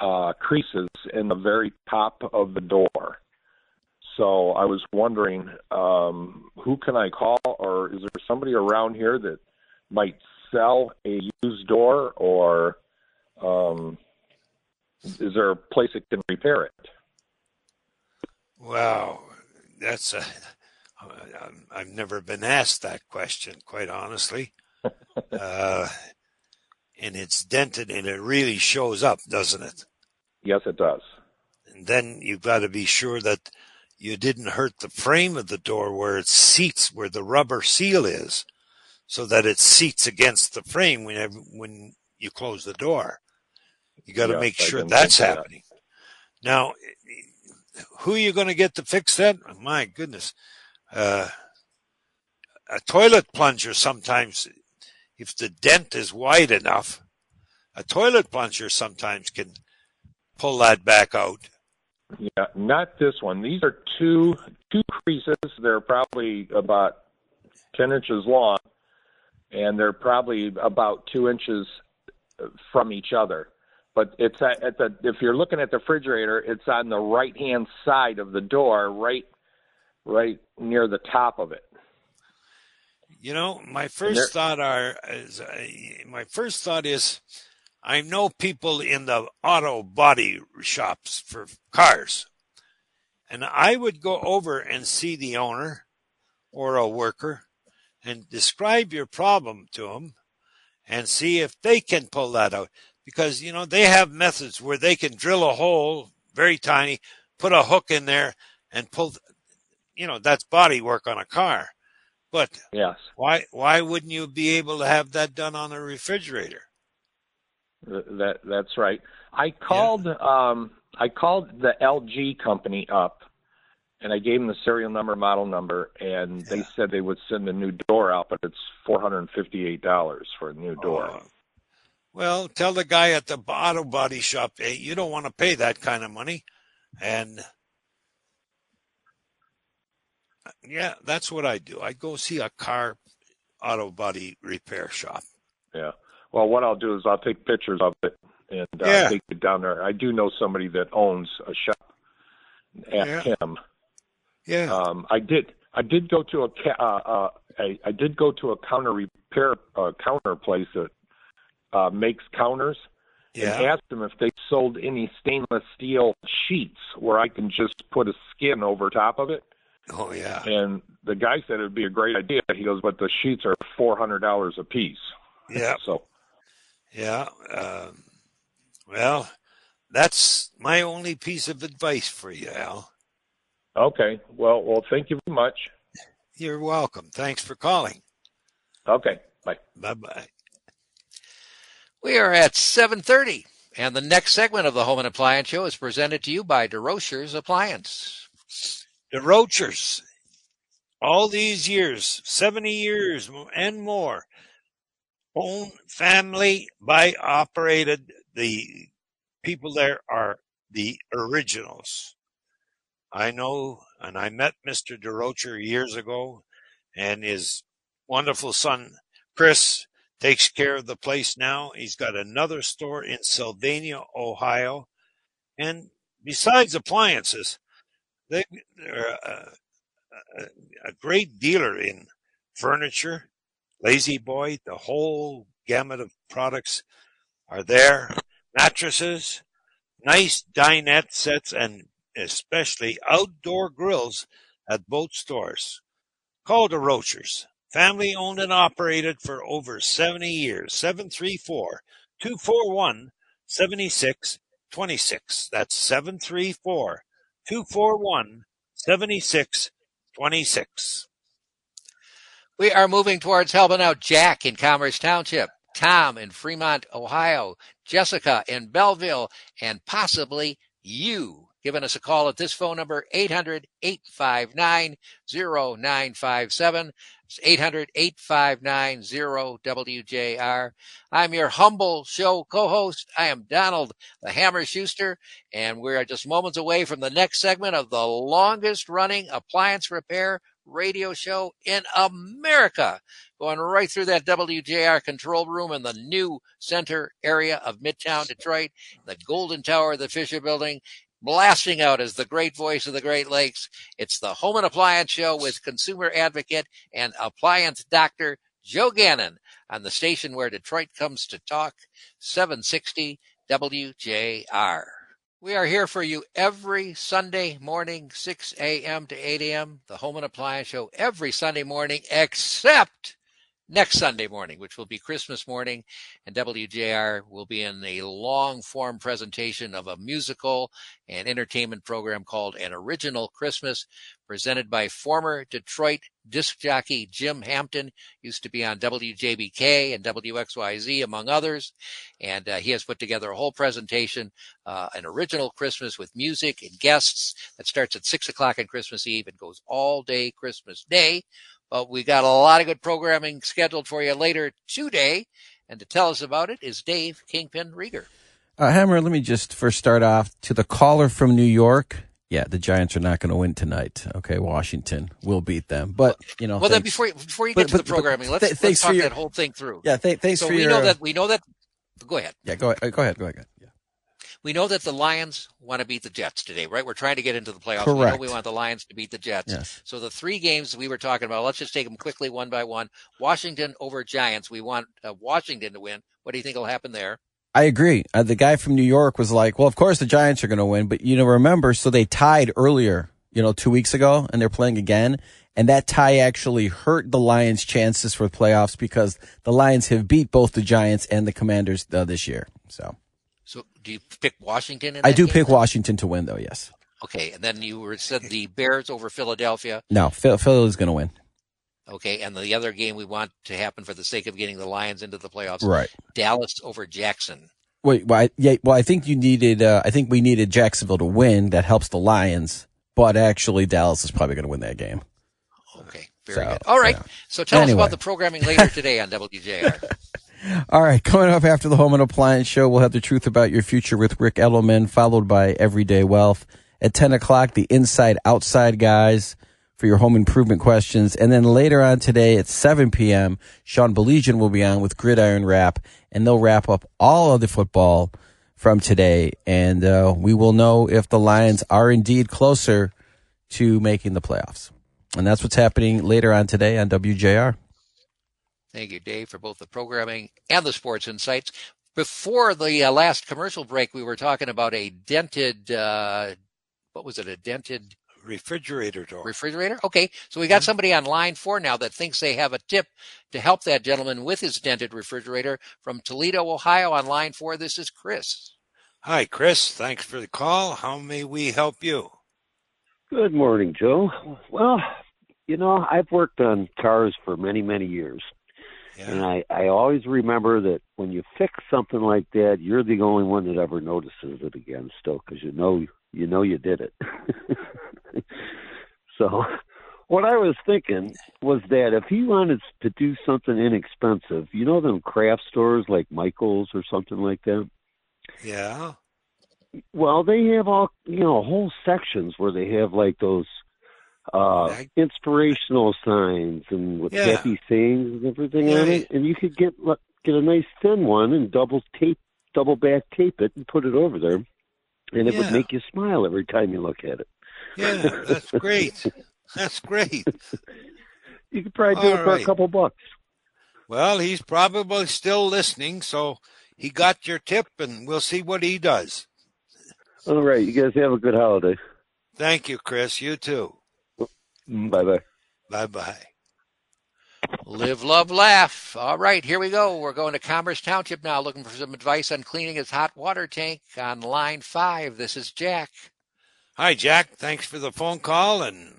uh creases in the very top of the door. So I was wondering, um, who can I call, or is there somebody around here that might sell a used door, or um, is there a place that can repair it? Wow, that's a. <laughs> I've never been asked that question, quite honestly. <laughs> uh, and it's dented, and it really shows up, doesn't it? Yes, it does. And then you've got to be sure that you didn't hurt the frame of the door where it seats, where the rubber seal is, so that it seats against the frame whenever when you close the door. You got to Yes, make sure that's of that. happening. Now, who are you going to get to fix that? My goodness. Uh, a toilet plunger sometimes, if the dent is wide enough, a toilet plunger sometimes can pull that back out. Yeah, not this one. These are two two creases. They're probably about ten inches long, and they're probably about two inches from each other. But it's at, at the if you're looking at the refrigerator, it's on the right hand side of the door, right right near the top of it. You know, my there- first thought are is, uh, my first thought is I know people in the auto body shops for cars. And I would go over and see the owner or a worker and describe your problem to them and see if they can pull that out because you know they have methods where they can drill a hole very tiny, put a hook in there and pull you know that's body work on a car. But yes, why why wouldn't you be able to have that done on a refrigerator? That that's right. I called yeah. um I called the LG company up and I gave them the serial number, model number, and they said they would send a new door out, but it's four hundred and fifty-eight dollars for a new door. Oh. Well, tell the guy at the auto body shop, hey, you don't want to pay that kind of money, and yeah, that's what I do. I go see a car auto body repair shop. Yeah. Well, what I'll do is I'll take pictures of it and uh, yeah. take it down there. I do know somebody that owns a shop. Ask yeah. him. Yeah. Um, I did. I did go to a. Uh, uh, I, I did go to a counter repair uh, counter place that uh, makes counters, yeah. and asked them if they sold any stainless steel sheets where I can just put a skin over top of it. Oh yeah. And the guy said it would be a great idea. He goes, but the sheets are four hundred dollars a piece. Yeah. <laughs> so. Yeah. Um, well, that's my only piece of advice for you, Al. Okay. Well, well, thank you very much. You're welcome. Thanks for calling. Okay. Bye. Bye bye. We are at 7:30 and the next segment of the Home and Appliance Show is presented to you by DeRocher's Appliance. DeRochers. All these years, 70 years and more, own family by operated. The people there are the originals. I know, and I met Mr. DeRocher years ago, and his wonderful son, Chris, takes care of the place now. He's got another store in Sylvania, Ohio. And besides appliances, they, are a, a, great dealer in furniture, La-Z-Boy, the whole gamut of products are there. Mattresses, nice dinette sets, and especially outdoor grills at both stores. Call DeRochers. Family owned and operated for over 70 years. 734 241 7626. That's 734 241 7626. We are moving towards helping out Jack in Commerce Township, Tom in Fremont, Ohio, Jessica in Belleville, and possibly you. Giving us a call at this phone number, 800 859 0957. 800 859 WJR. I'm your humble show co host. I am Donald the Hammer Schuster, and we're just moments away from the next segment of the longest running appliance repair radio show in America. Going right through that WJR control room in the new center area of Midtown Detroit, the Golden Tower of the Fisher Building, blasting out as the great voice of the Great Lakes. It's the Home and Appliance Show with consumer advocate and appliance doctor Joe Gannon on the station where Detroit comes to talk, 760 WJR. We are here for you every Sunday morning, 6 a.m. to 8 a.m. The Home and Appliance Show every Sunday morning, except next Sunday morning, which will be Christmas morning, and WJR will be in a long form presentation of a musical and entertainment program called An Original Christmas, presented by former Detroit disc jockey Jim Hampton, used to be on WJBK and WXYZ, among others. And uh, he has put together a whole presentation, uh, An Original Christmas with music and guests that starts at 6 o'clock on Christmas Eve and goes all day Christmas Day. But we got a lot of good programming scheduled for you later today. And to tell us about it is Dave Kingpin Rieger. Uh, Hammer, let me just first start off to the caller from New York. Yeah, the Giants are not going to win tonight. Okay, Washington will beat them, but you know. Well, then before you, before you get but, to the programming, let's, th- let's talk your, that whole thing through. Yeah, th- thanks so for we your. know that we know that. Go ahead. Yeah, go ahead. Go ahead. Go ahead. We know that the Lions want to beat the Jets today, right? We're trying to get into the playoffs. Correct. We know we want the Lions to beat the Jets. Yes. So the three games we were talking about, let's just take them quickly one by one. Washington over Giants. We want uh, Washington to win. What do you think will happen there? I agree. Uh, the guy from New York was like, "Well, of course the Giants are going to win, but you know, remember, so they tied earlier, you know, two weeks ago, and they're playing again, and that tie actually hurt the Lions' chances for the playoffs because the Lions have beat both the Giants and the Commanders uh, this year. So do you pick Washington? I do game? pick Washington to win, though. Yes. Okay, and then you were said the Bears over Philadelphia. No, Phil, Philly's going to win. Okay, and the other game we want to happen for the sake of getting the Lions into the playoffs. Right. Dallas over Jackson. Wait, well, I, yeah, well, I think you needed. Uh, I think we needed Jacksonville to win. That helps the Lions, but actually, Dallas is probably going to win that game. Okay, very So, good. All right, yeah. so tell Anyway. us about the programming later today on <laughs> WJR. All right, coming up after the Home and Appliance Show, we'll have the truth about your future with Ric Edelman, followed by Everyday Wealth. At 10 o'clock, the Inside Outside guys for your home improvement questions. And then later on today at 7 p.m., Sean Baligian will be on with Gridiron Wrap, and they'll wrap up all of the football from today. And uh, we will know if the Lions are indeed closer to making the playoffs. And that's what's happening later on today on WJR. Thank you, Dave, for both the programming and the sports insights. Before the uh, last commercial break, we were talking about a dented, uh, what was it, a dented refrigerator door. refrigerator? Okay, so we got somebody on line four now that thinks they have a tip to help that gentleman with his dented refrigerator from Toledo, Ohio. On line four, this is Chris. Hi, Chris. Thanks for the call. How may we help you? Good morning, Joe. Well, you know, I've worked on cars for many, many years. And I, I always remember that when you fix something like that, you're the only one that ever notices it again still because you know you know you did it. <laughs> so what I was thinking was that if he wanted to do something inexpensive, you know them craft stores like Michael's or something like that? Yeah. Well, they have all you know whole sections where they have like those uh inspirational signs and with Yeah. happy sayings and everything Yeah, on it, and you could get get a nice thin one and double tape, double back tape it and put it over there, and it Yeah. would make you smile every time you look at it. Yeah, that's great. That's great. You could probably do All it for right. a couple bucks. Well, he's probably still listening, so he got your tip, and we'll see what he does. All right, you guys have a good holiday. Thank you, Chris. You too. Bye bye. Bye bye. Live, love, laugh. All right, here we go. We're going to Commerce Township now, looking for some advice on cleaning his hot water tank. On line five, this is Jack. Hi, Jack. Thanks for the phone call. And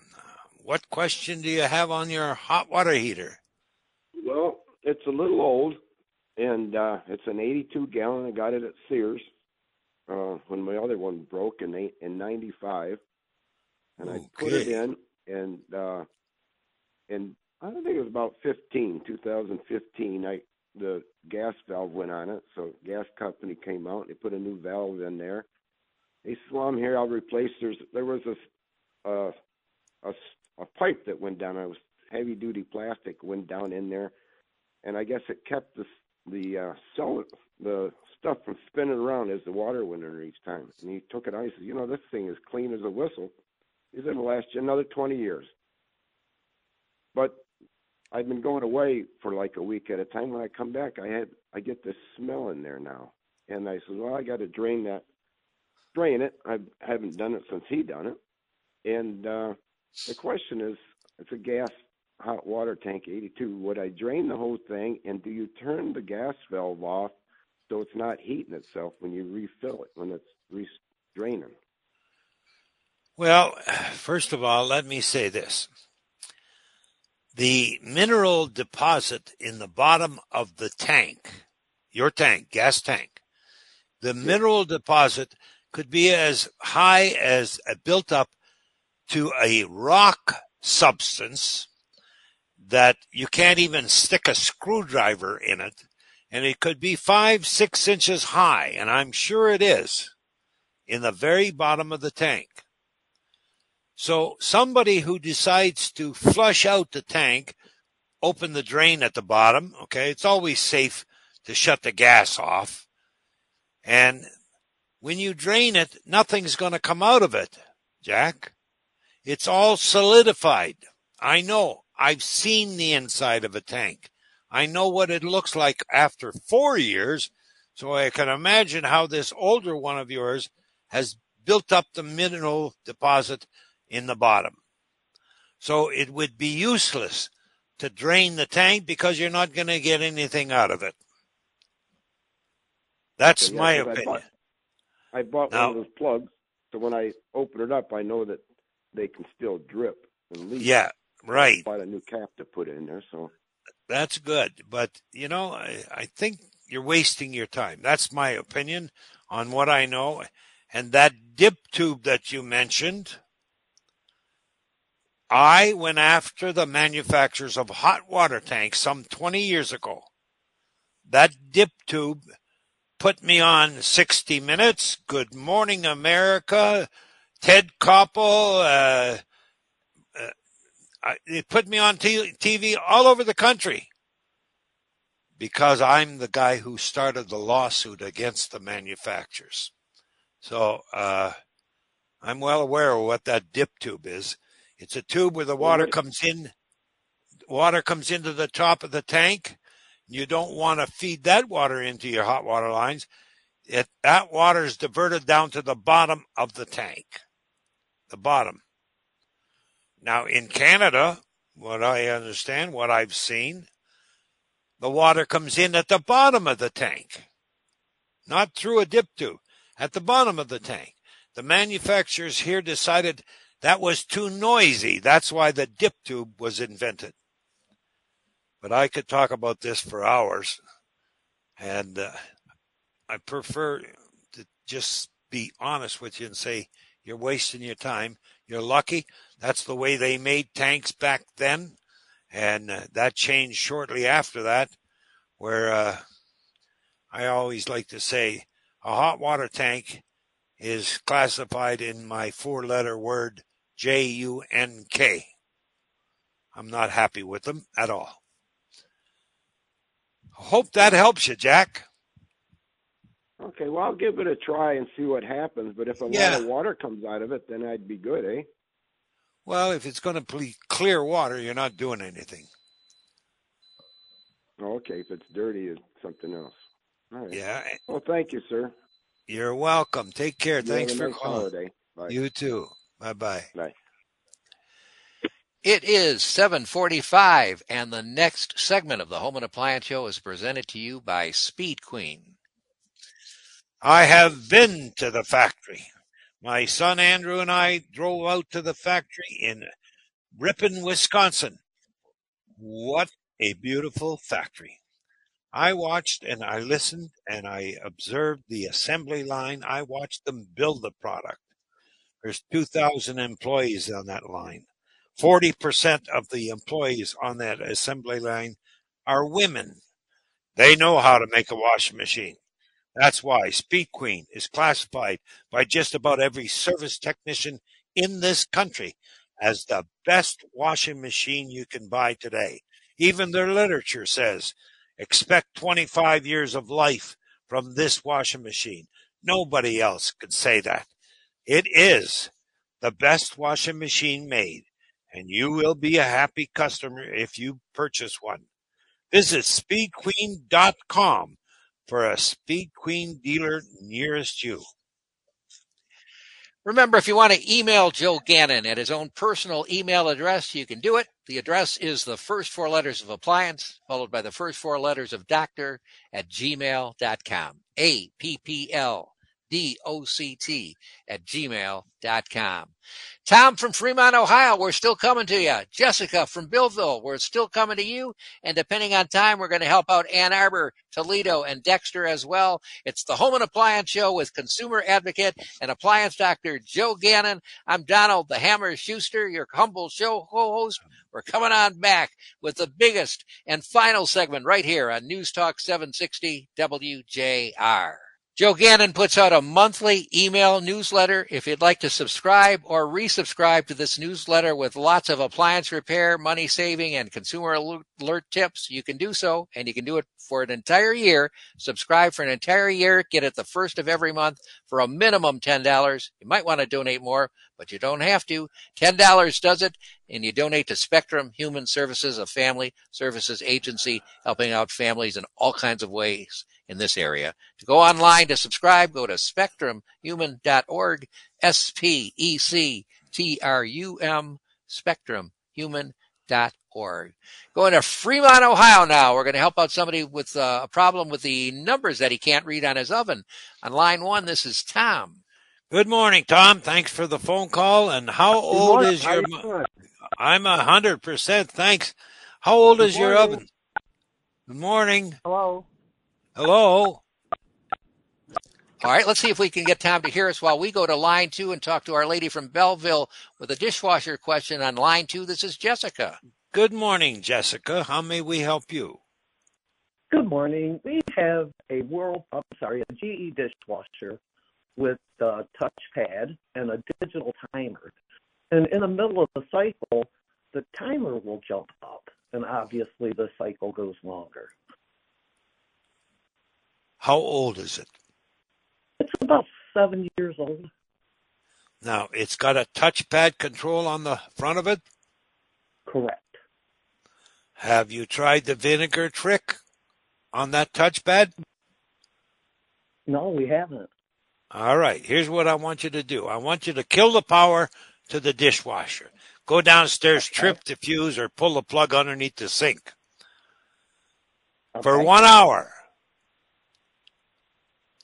what question do you have on your hot water heater? Well, it's a little old, and uh, it's an 82 gallon. I got it at Sears uh, when my other one broke in eight, in '95, and I put it in, and uh, and I think it was about 15, 2015. I the gas valve went on it, so gas company came out. They put a new valve in there. They said, "Well, I'm here. I'll replace." There's there was a uh, a s- a pipe that went down. It was heavy duty plastic went down in there, and I guess it kept the the uh, cell the stuff from spinning around as the water went in each time. And he took it out. He says, "You know, this thing is clean as a whistle. He said it'll last you another 20 years." But I've been going away for like a week at a time. When I come back, I had I get this smell in there now, and I said, "Well, I got to drain that, drain it." I haven't done it since he done it, and uh, the question is, it's a gas hot water tank, 82. Would I drain the whole thing, and do you turn the gas valve off so it's not heating itself when you refill it when it's re- draining? Well, first of all, let me say this. The mineral deposit in the bottom of the tank, your tank, gas tank, the mineral deposit could be as high as uh, built up to a rock substance that you can't even stick a screwdriver in it. And it could be five, six inches high. And I'm sure it is in the very bottom of the tank. So somebody who decides to flush out the tank, open the drain at the bottom, okay, it's always safe to shut the gas off. And when you drain it, nothing's going to come out of it, Jack. It's all solidified. I know. I've seen the inside of a tank. I know what it looks like after four years, so I can imagine how this older one of yours has built up the mineral deposit in the bottom. So it would be useless to drain the tank because you're not going to get anything out of it. That's Okay, yeah, my 'cause I opinion. bought, I bought Now- one of those plugs So when I open it up, I know that they can still drip and leak. Yeah, right. I bought a new cap to put in there, so That's good. But, you know, I, I think you're wasting your time. That's my opinion on what I know. And that dip tube that you mentioned, I went after the manufacturers of hot water tanks some 20 years ago. That dip tube put me on 60 Minutes, Good Morning America, Ted Koppel. Uh, uh, it put me on t- TV all over the country because I'm the guy who started the lawsuit against the manufacturers. So uh, I'm well aware of what that dip tube is. It's a tube where the water comes in. Water comes into the top of the tank. You don't want to feed that water into your hot water lines. It that water is diverted down to the bottom of the tank. The bottom. Now in Canada, what I understand, what I've seen, the water comes in at the bottom of the tank, not through a dip tube, at the bottom of the tank. The manufacturers here decided that was too noisy. That's why the dip tube was invented. But I could talk about this for hours, and uh, I prefer to just be honest with you and say you're wasting your time. You're lucky. That's the way they made tanks back then. And uh, that changed shortly after that, where uh, I always like to say a hot water tank is classified in my four letter word J U N K. I'm not happy with them at all. Hope that helps you, Jack. okay. Well, I'll give it a try and see what happens. But if a Yeah. lot of water comes out of it, then I'd be good, eh? Well, if it's going to be clear water, you're not doing anything. Okay, if it's dirty, it's something else. Right. Yeah. Well, thank you, sir. You're welcome. Take care. You Thanks have a for nice calling. holiday. Bye. You too. Bye bye. Bye. It is 745, and the next segment of the Home and Appliance Show is presented to you by Speed Queen. I have been to the factory. My son Andrew and I drove out to the factory in Ripon, Wisconsin. What a beautiful factory. I watched and I listened and I observed the assembly line. I watched them build the product. There's 2,000 employees on that line. 40% of the employees on that assembly line are women. They know how to make a washing machine. That's why Speed Queen is classified by just about every service technician in this country as the best washing machine you can buy today. Even their literature says expect 25 years of life from this washing machine. Nobody else could say that. It is the best washing machine made, and you will be a happy customer if you purchase one. Visit speedqueen.com for a Speed Queen dealer nearest you. Remember, if you want to email Joe Gannon at his own personal email address, you can do it. The address is the first four letters of appliance, followed by the first four letters of doctor at gmail.com. A P P L D O C T at gmail.com. Tom from Fremont, Ohio, we're still coming to you. Jessica from Belleville, we're still coming to you. And depending on time, we're going to help out Ann Arbor, Toledo, and Dexter as well. It's the Home and Appliance Show with consumer advocate and appliance doctor Joe Gannon. I'm Donald the Hammer Schuster, your humble show co-host. We're coming on back with the biggest and final segment right here on News Talk 760 WJR. Joe Gannon puts out a monthly email newsletter. If you'd like to subscribe or resubscribe to this newsletter with lots of appliance repair, money saving, and consumer alert tips, you can do so, and you can do it for an entire year. Subscribe for an entire year, get it the first of every month for a minimum $10. You might want to donate more, but you don't have to. $10 does it, and you donate to Spectrum Human Services, a family services agency helping out families in all kinds of ways in this area. To go online to subscribe, go to spectrumhuman.org, S-P-E-C-T-R-U-M, spectrumhuman.org. Going to Fremont, Ohio now. We're going to help out somebody with uh, a problem with the numbers that he can't read on his oven. On line one, this is Tom. Good morning, Tom. Thanks for the phone call. And how old morning. is your? you? I'm a hundred percent. Thanks. How old Good is your oven? Good morning. Hello. Hello. All right, let's see if we can get Tom to hear us while we go to line two and talk to our lady from Belleville with a dishwasher question on line two. This is Jessica. Good morning, Jessica. How may we help you? Good morning. We have a world, I'm sorry, a GE dishwasher with a touchpad and a digital timer. And in the middle of the cycle, the timer will jump up, and obviously the cycle goes longer. How old is it? It's about seven years old. Now, it's got a touchpad control on the front of it. Correct. Have you tried the vinegar trick on that touchpad? No, we haven't. All right, here's what I want you to do. I want you to kill the power to the dishwasher. Go downstairs, trip the fuse, or pull the plug underneath the sink for one hour.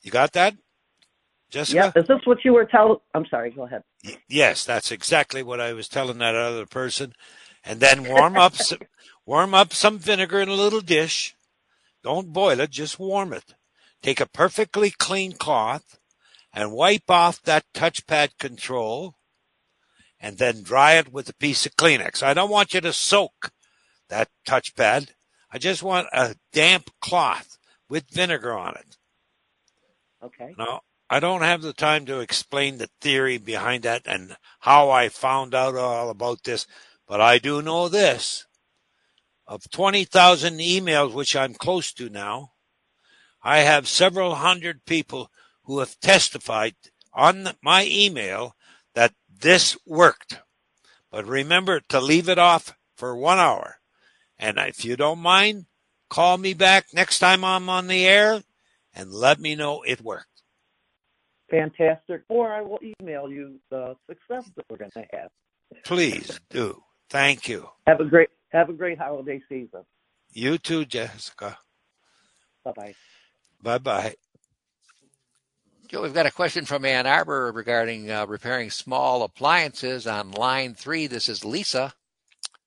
You got that, Jessica? Yeah, is this what you were telling? I'm sorry, go ahead. Yes, that's exactly what I was telling that other person. And then warm up some, <laughs> warm up some vinegar in a little dish. Don't boil it, just warm it. Take a perfectly clean cloth and wipe off that touchpad control and then dry it with a piece of Kleenex. I don't want you to soak that touchpad. I just want a damp cloth with vinegar on it. Okay. Now, I don't have the time to explain the theory behind that and how I found out all about this, but I do know this. Of 20,000 emails, which I'm close to now, I have several hundred people who have testified on my email that this worked. But remember to leave it off for one hour. And if you don't mind, call me back next time I'm on the air and let me know it worked. Fantastic. Or I will email you the success that we're going to have. Please do. Thank you. Have a great have a great holiday season. You too, Jessica. Bye bye. Bye bye. Joe, we've got a question from Ann Arbor regarding uh, repairing small appliances on line three. This is Lisa.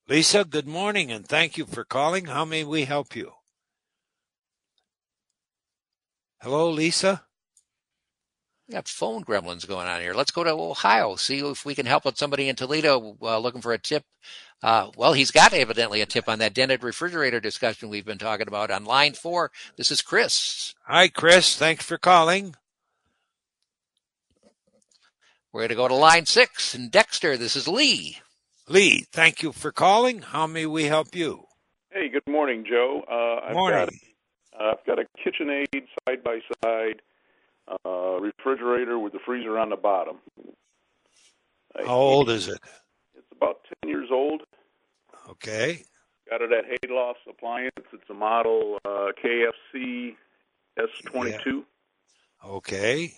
Lisa, good morning and thank you for calling. How may we help you? Hello, Lisa? We got phone gremlins going on here. Let's go to Ohio, see if we can help out somebody in Toledo uh, looking for a tip. Uh, well, he's got evidently a tip on that dented refrigerator discussion we've been talking about on line four. This is Chris. Hi, Chris. Thanks for calling. We're going to go to line six and Dexter. This is Lee. Lee, thank you for calling. How may we help you? Hey, good morning, Joe. Uh, I've Morning. Got, uh, I've got a KitchenAid side by side uh, refrigerator with the freezer on the bottom. I- How old is it? It's about 10 years old. Okay. Got it at Hayloft's Appliance. It's a model uh, KFC S22. Okay.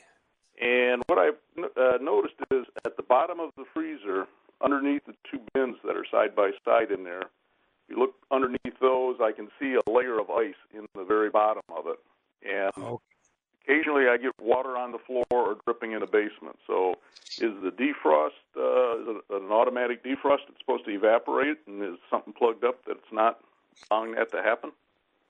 And what I've uh, noticed is at the bottom of the freezer, underneath the two bins that are side by side in there, if you look underneath those, I can see a layer of ice in the very bottom of it. And occasionally I get water on the floor or dripping in the basement. So is the defrost uh, is it an automatic defrost that's supposed to evaporate? And is something plugged up that's not allowing that to happen?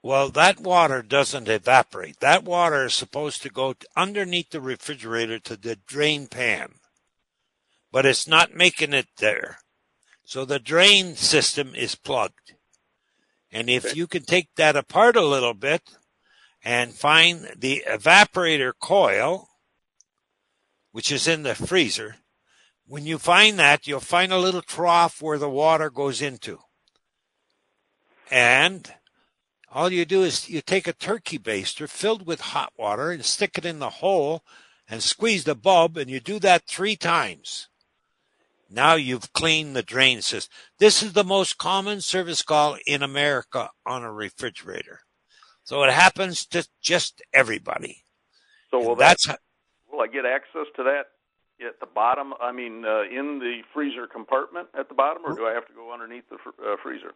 Well, that water doesn't evaporate. That water is supposed to go underneath the refrigerator to the drain pan, but it's not making it there. So the drain system is plugged. And if you can take that apart a little bit and find the evaporator coil, which is in the freezer, when you find that, you'll find a little trough where the water goes into. And all you do is you take a turkey baster filled with hot water and stick it in the hole and squeeze the bulb, and you do that three times. Now you've cleaned the drain system. This is the most common service call in America on a refrigerator. So it happens to just everybody. So will And that how, will I get access to that at the bottom? I mean, uh, in the freezer compartment at the bottom, or do I have to go underneath the fr- uh, freezer?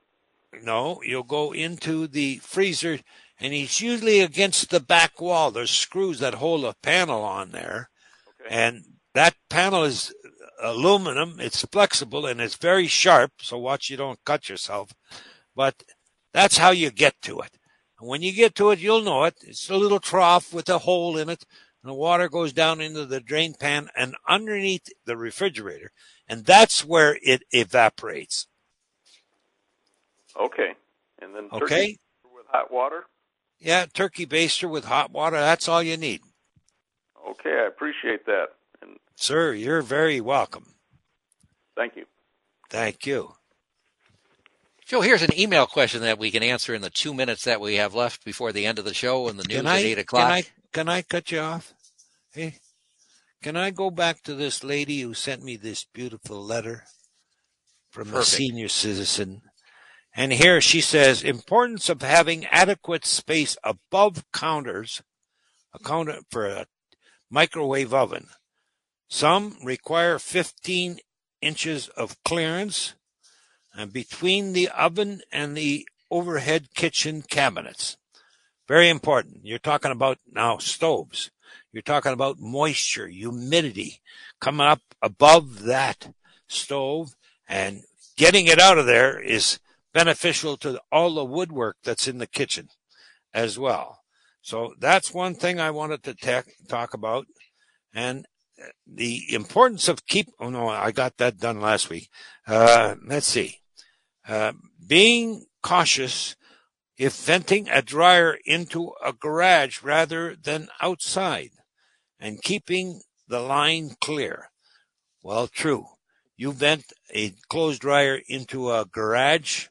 No, you'll go into the freezer and it's usually against the back wall. There's screws that hold a panel on there. And that panel is aluminum. It's flexible and it's very sharp. So watch you don't cut yourself. But that's how you get to it. And when you get to it, you'll know it. It's a little trough with a hole in it. And the water goes down into the drain pan and underneath the refrigerator. And that's where it evaporates. Okay. And then turkey Okay? with hot water? Yeah, turkey baster with hot water. That's all you need. Okay, I appreciate that. And Sir, you're very welcome. thank you. Thank you. Joe, here's an email question that we can answer in the two minutes that we have left before the end of the show and the news Can at eight o'clock. Can I, can I cut you off? Hey, can I go back to this lady who sent me this beautiful letter from a senior citizen? And here she says, importance of having adequate space above counters, a counter for a microwave oven. Some require 15 inches of clearance and between the oven and the overhead kitchen cabinets. Very important. You're talking about now stoves. You're talking about moisture, humidity coming up above that stove and getting it out of there is beneficial to all the woodwork that's in the kitchen as well. So that's one thing I wanted to ta- talk about. And the importance of keep, oh no, I got that done last week. Uh, let's see. Uh, being cautious if venting a dryer into a garage rather than outside and keeping the line clear. Well, true. You vent a clothes dryer into a garage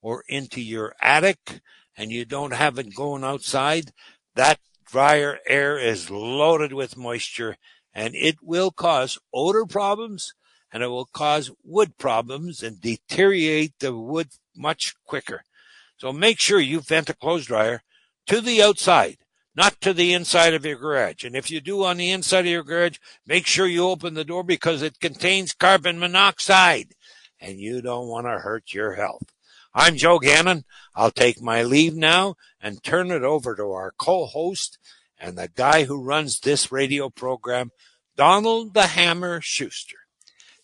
or into your attic and you don't have it going outside, that dryer air is loaded with moisture and it will cause odor problems and it will cause wood problems and deteriorate the wood much quicker. So make sure you vent a clothes dryer to the outside, not to the inside of your garage. And if you do on the inside of your garage, make sure you open the door because it contains carbon monoxide and you don't want to hurt your health. I'm Joe Gannon. I'll take my leave now and turn it over to our co-host and the guy who runs this radio program, Donald the Hammer Schuster.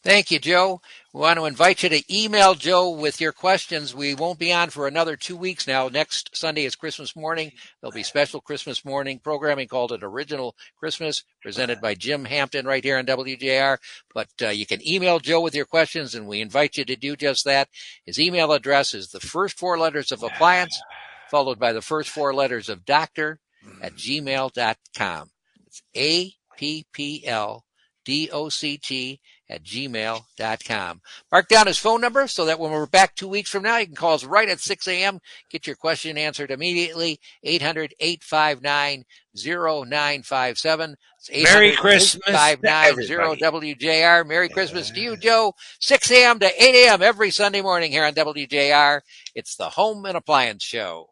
Thank you, Joe. We want to invite you to email Joe with your questions. We won't be on for another two weeks now. Next Sunday is Christmas morning. There'll be special Christmas morning programming called an Original Christmas, presented by Jim Hampton right here on WJR. But uh, you can email Joe with your questions, and we invite you to do just that. His email address is the first four letters of appliance, followed by the first four letters of doctor at gmail.com. It's A P P L D O C T at gmail.com. Mark down his phone number so that when we're back two weeks from now, you can call us right at 6 a.m. Get your question answered immediately. 800 859 0957. Merry Christmas to 859 WJR. Merry Christmas to you, Joe. 6 a.m. to 8 a.m. every Sunday morning here on WJR. It's the Home and Appliance Show.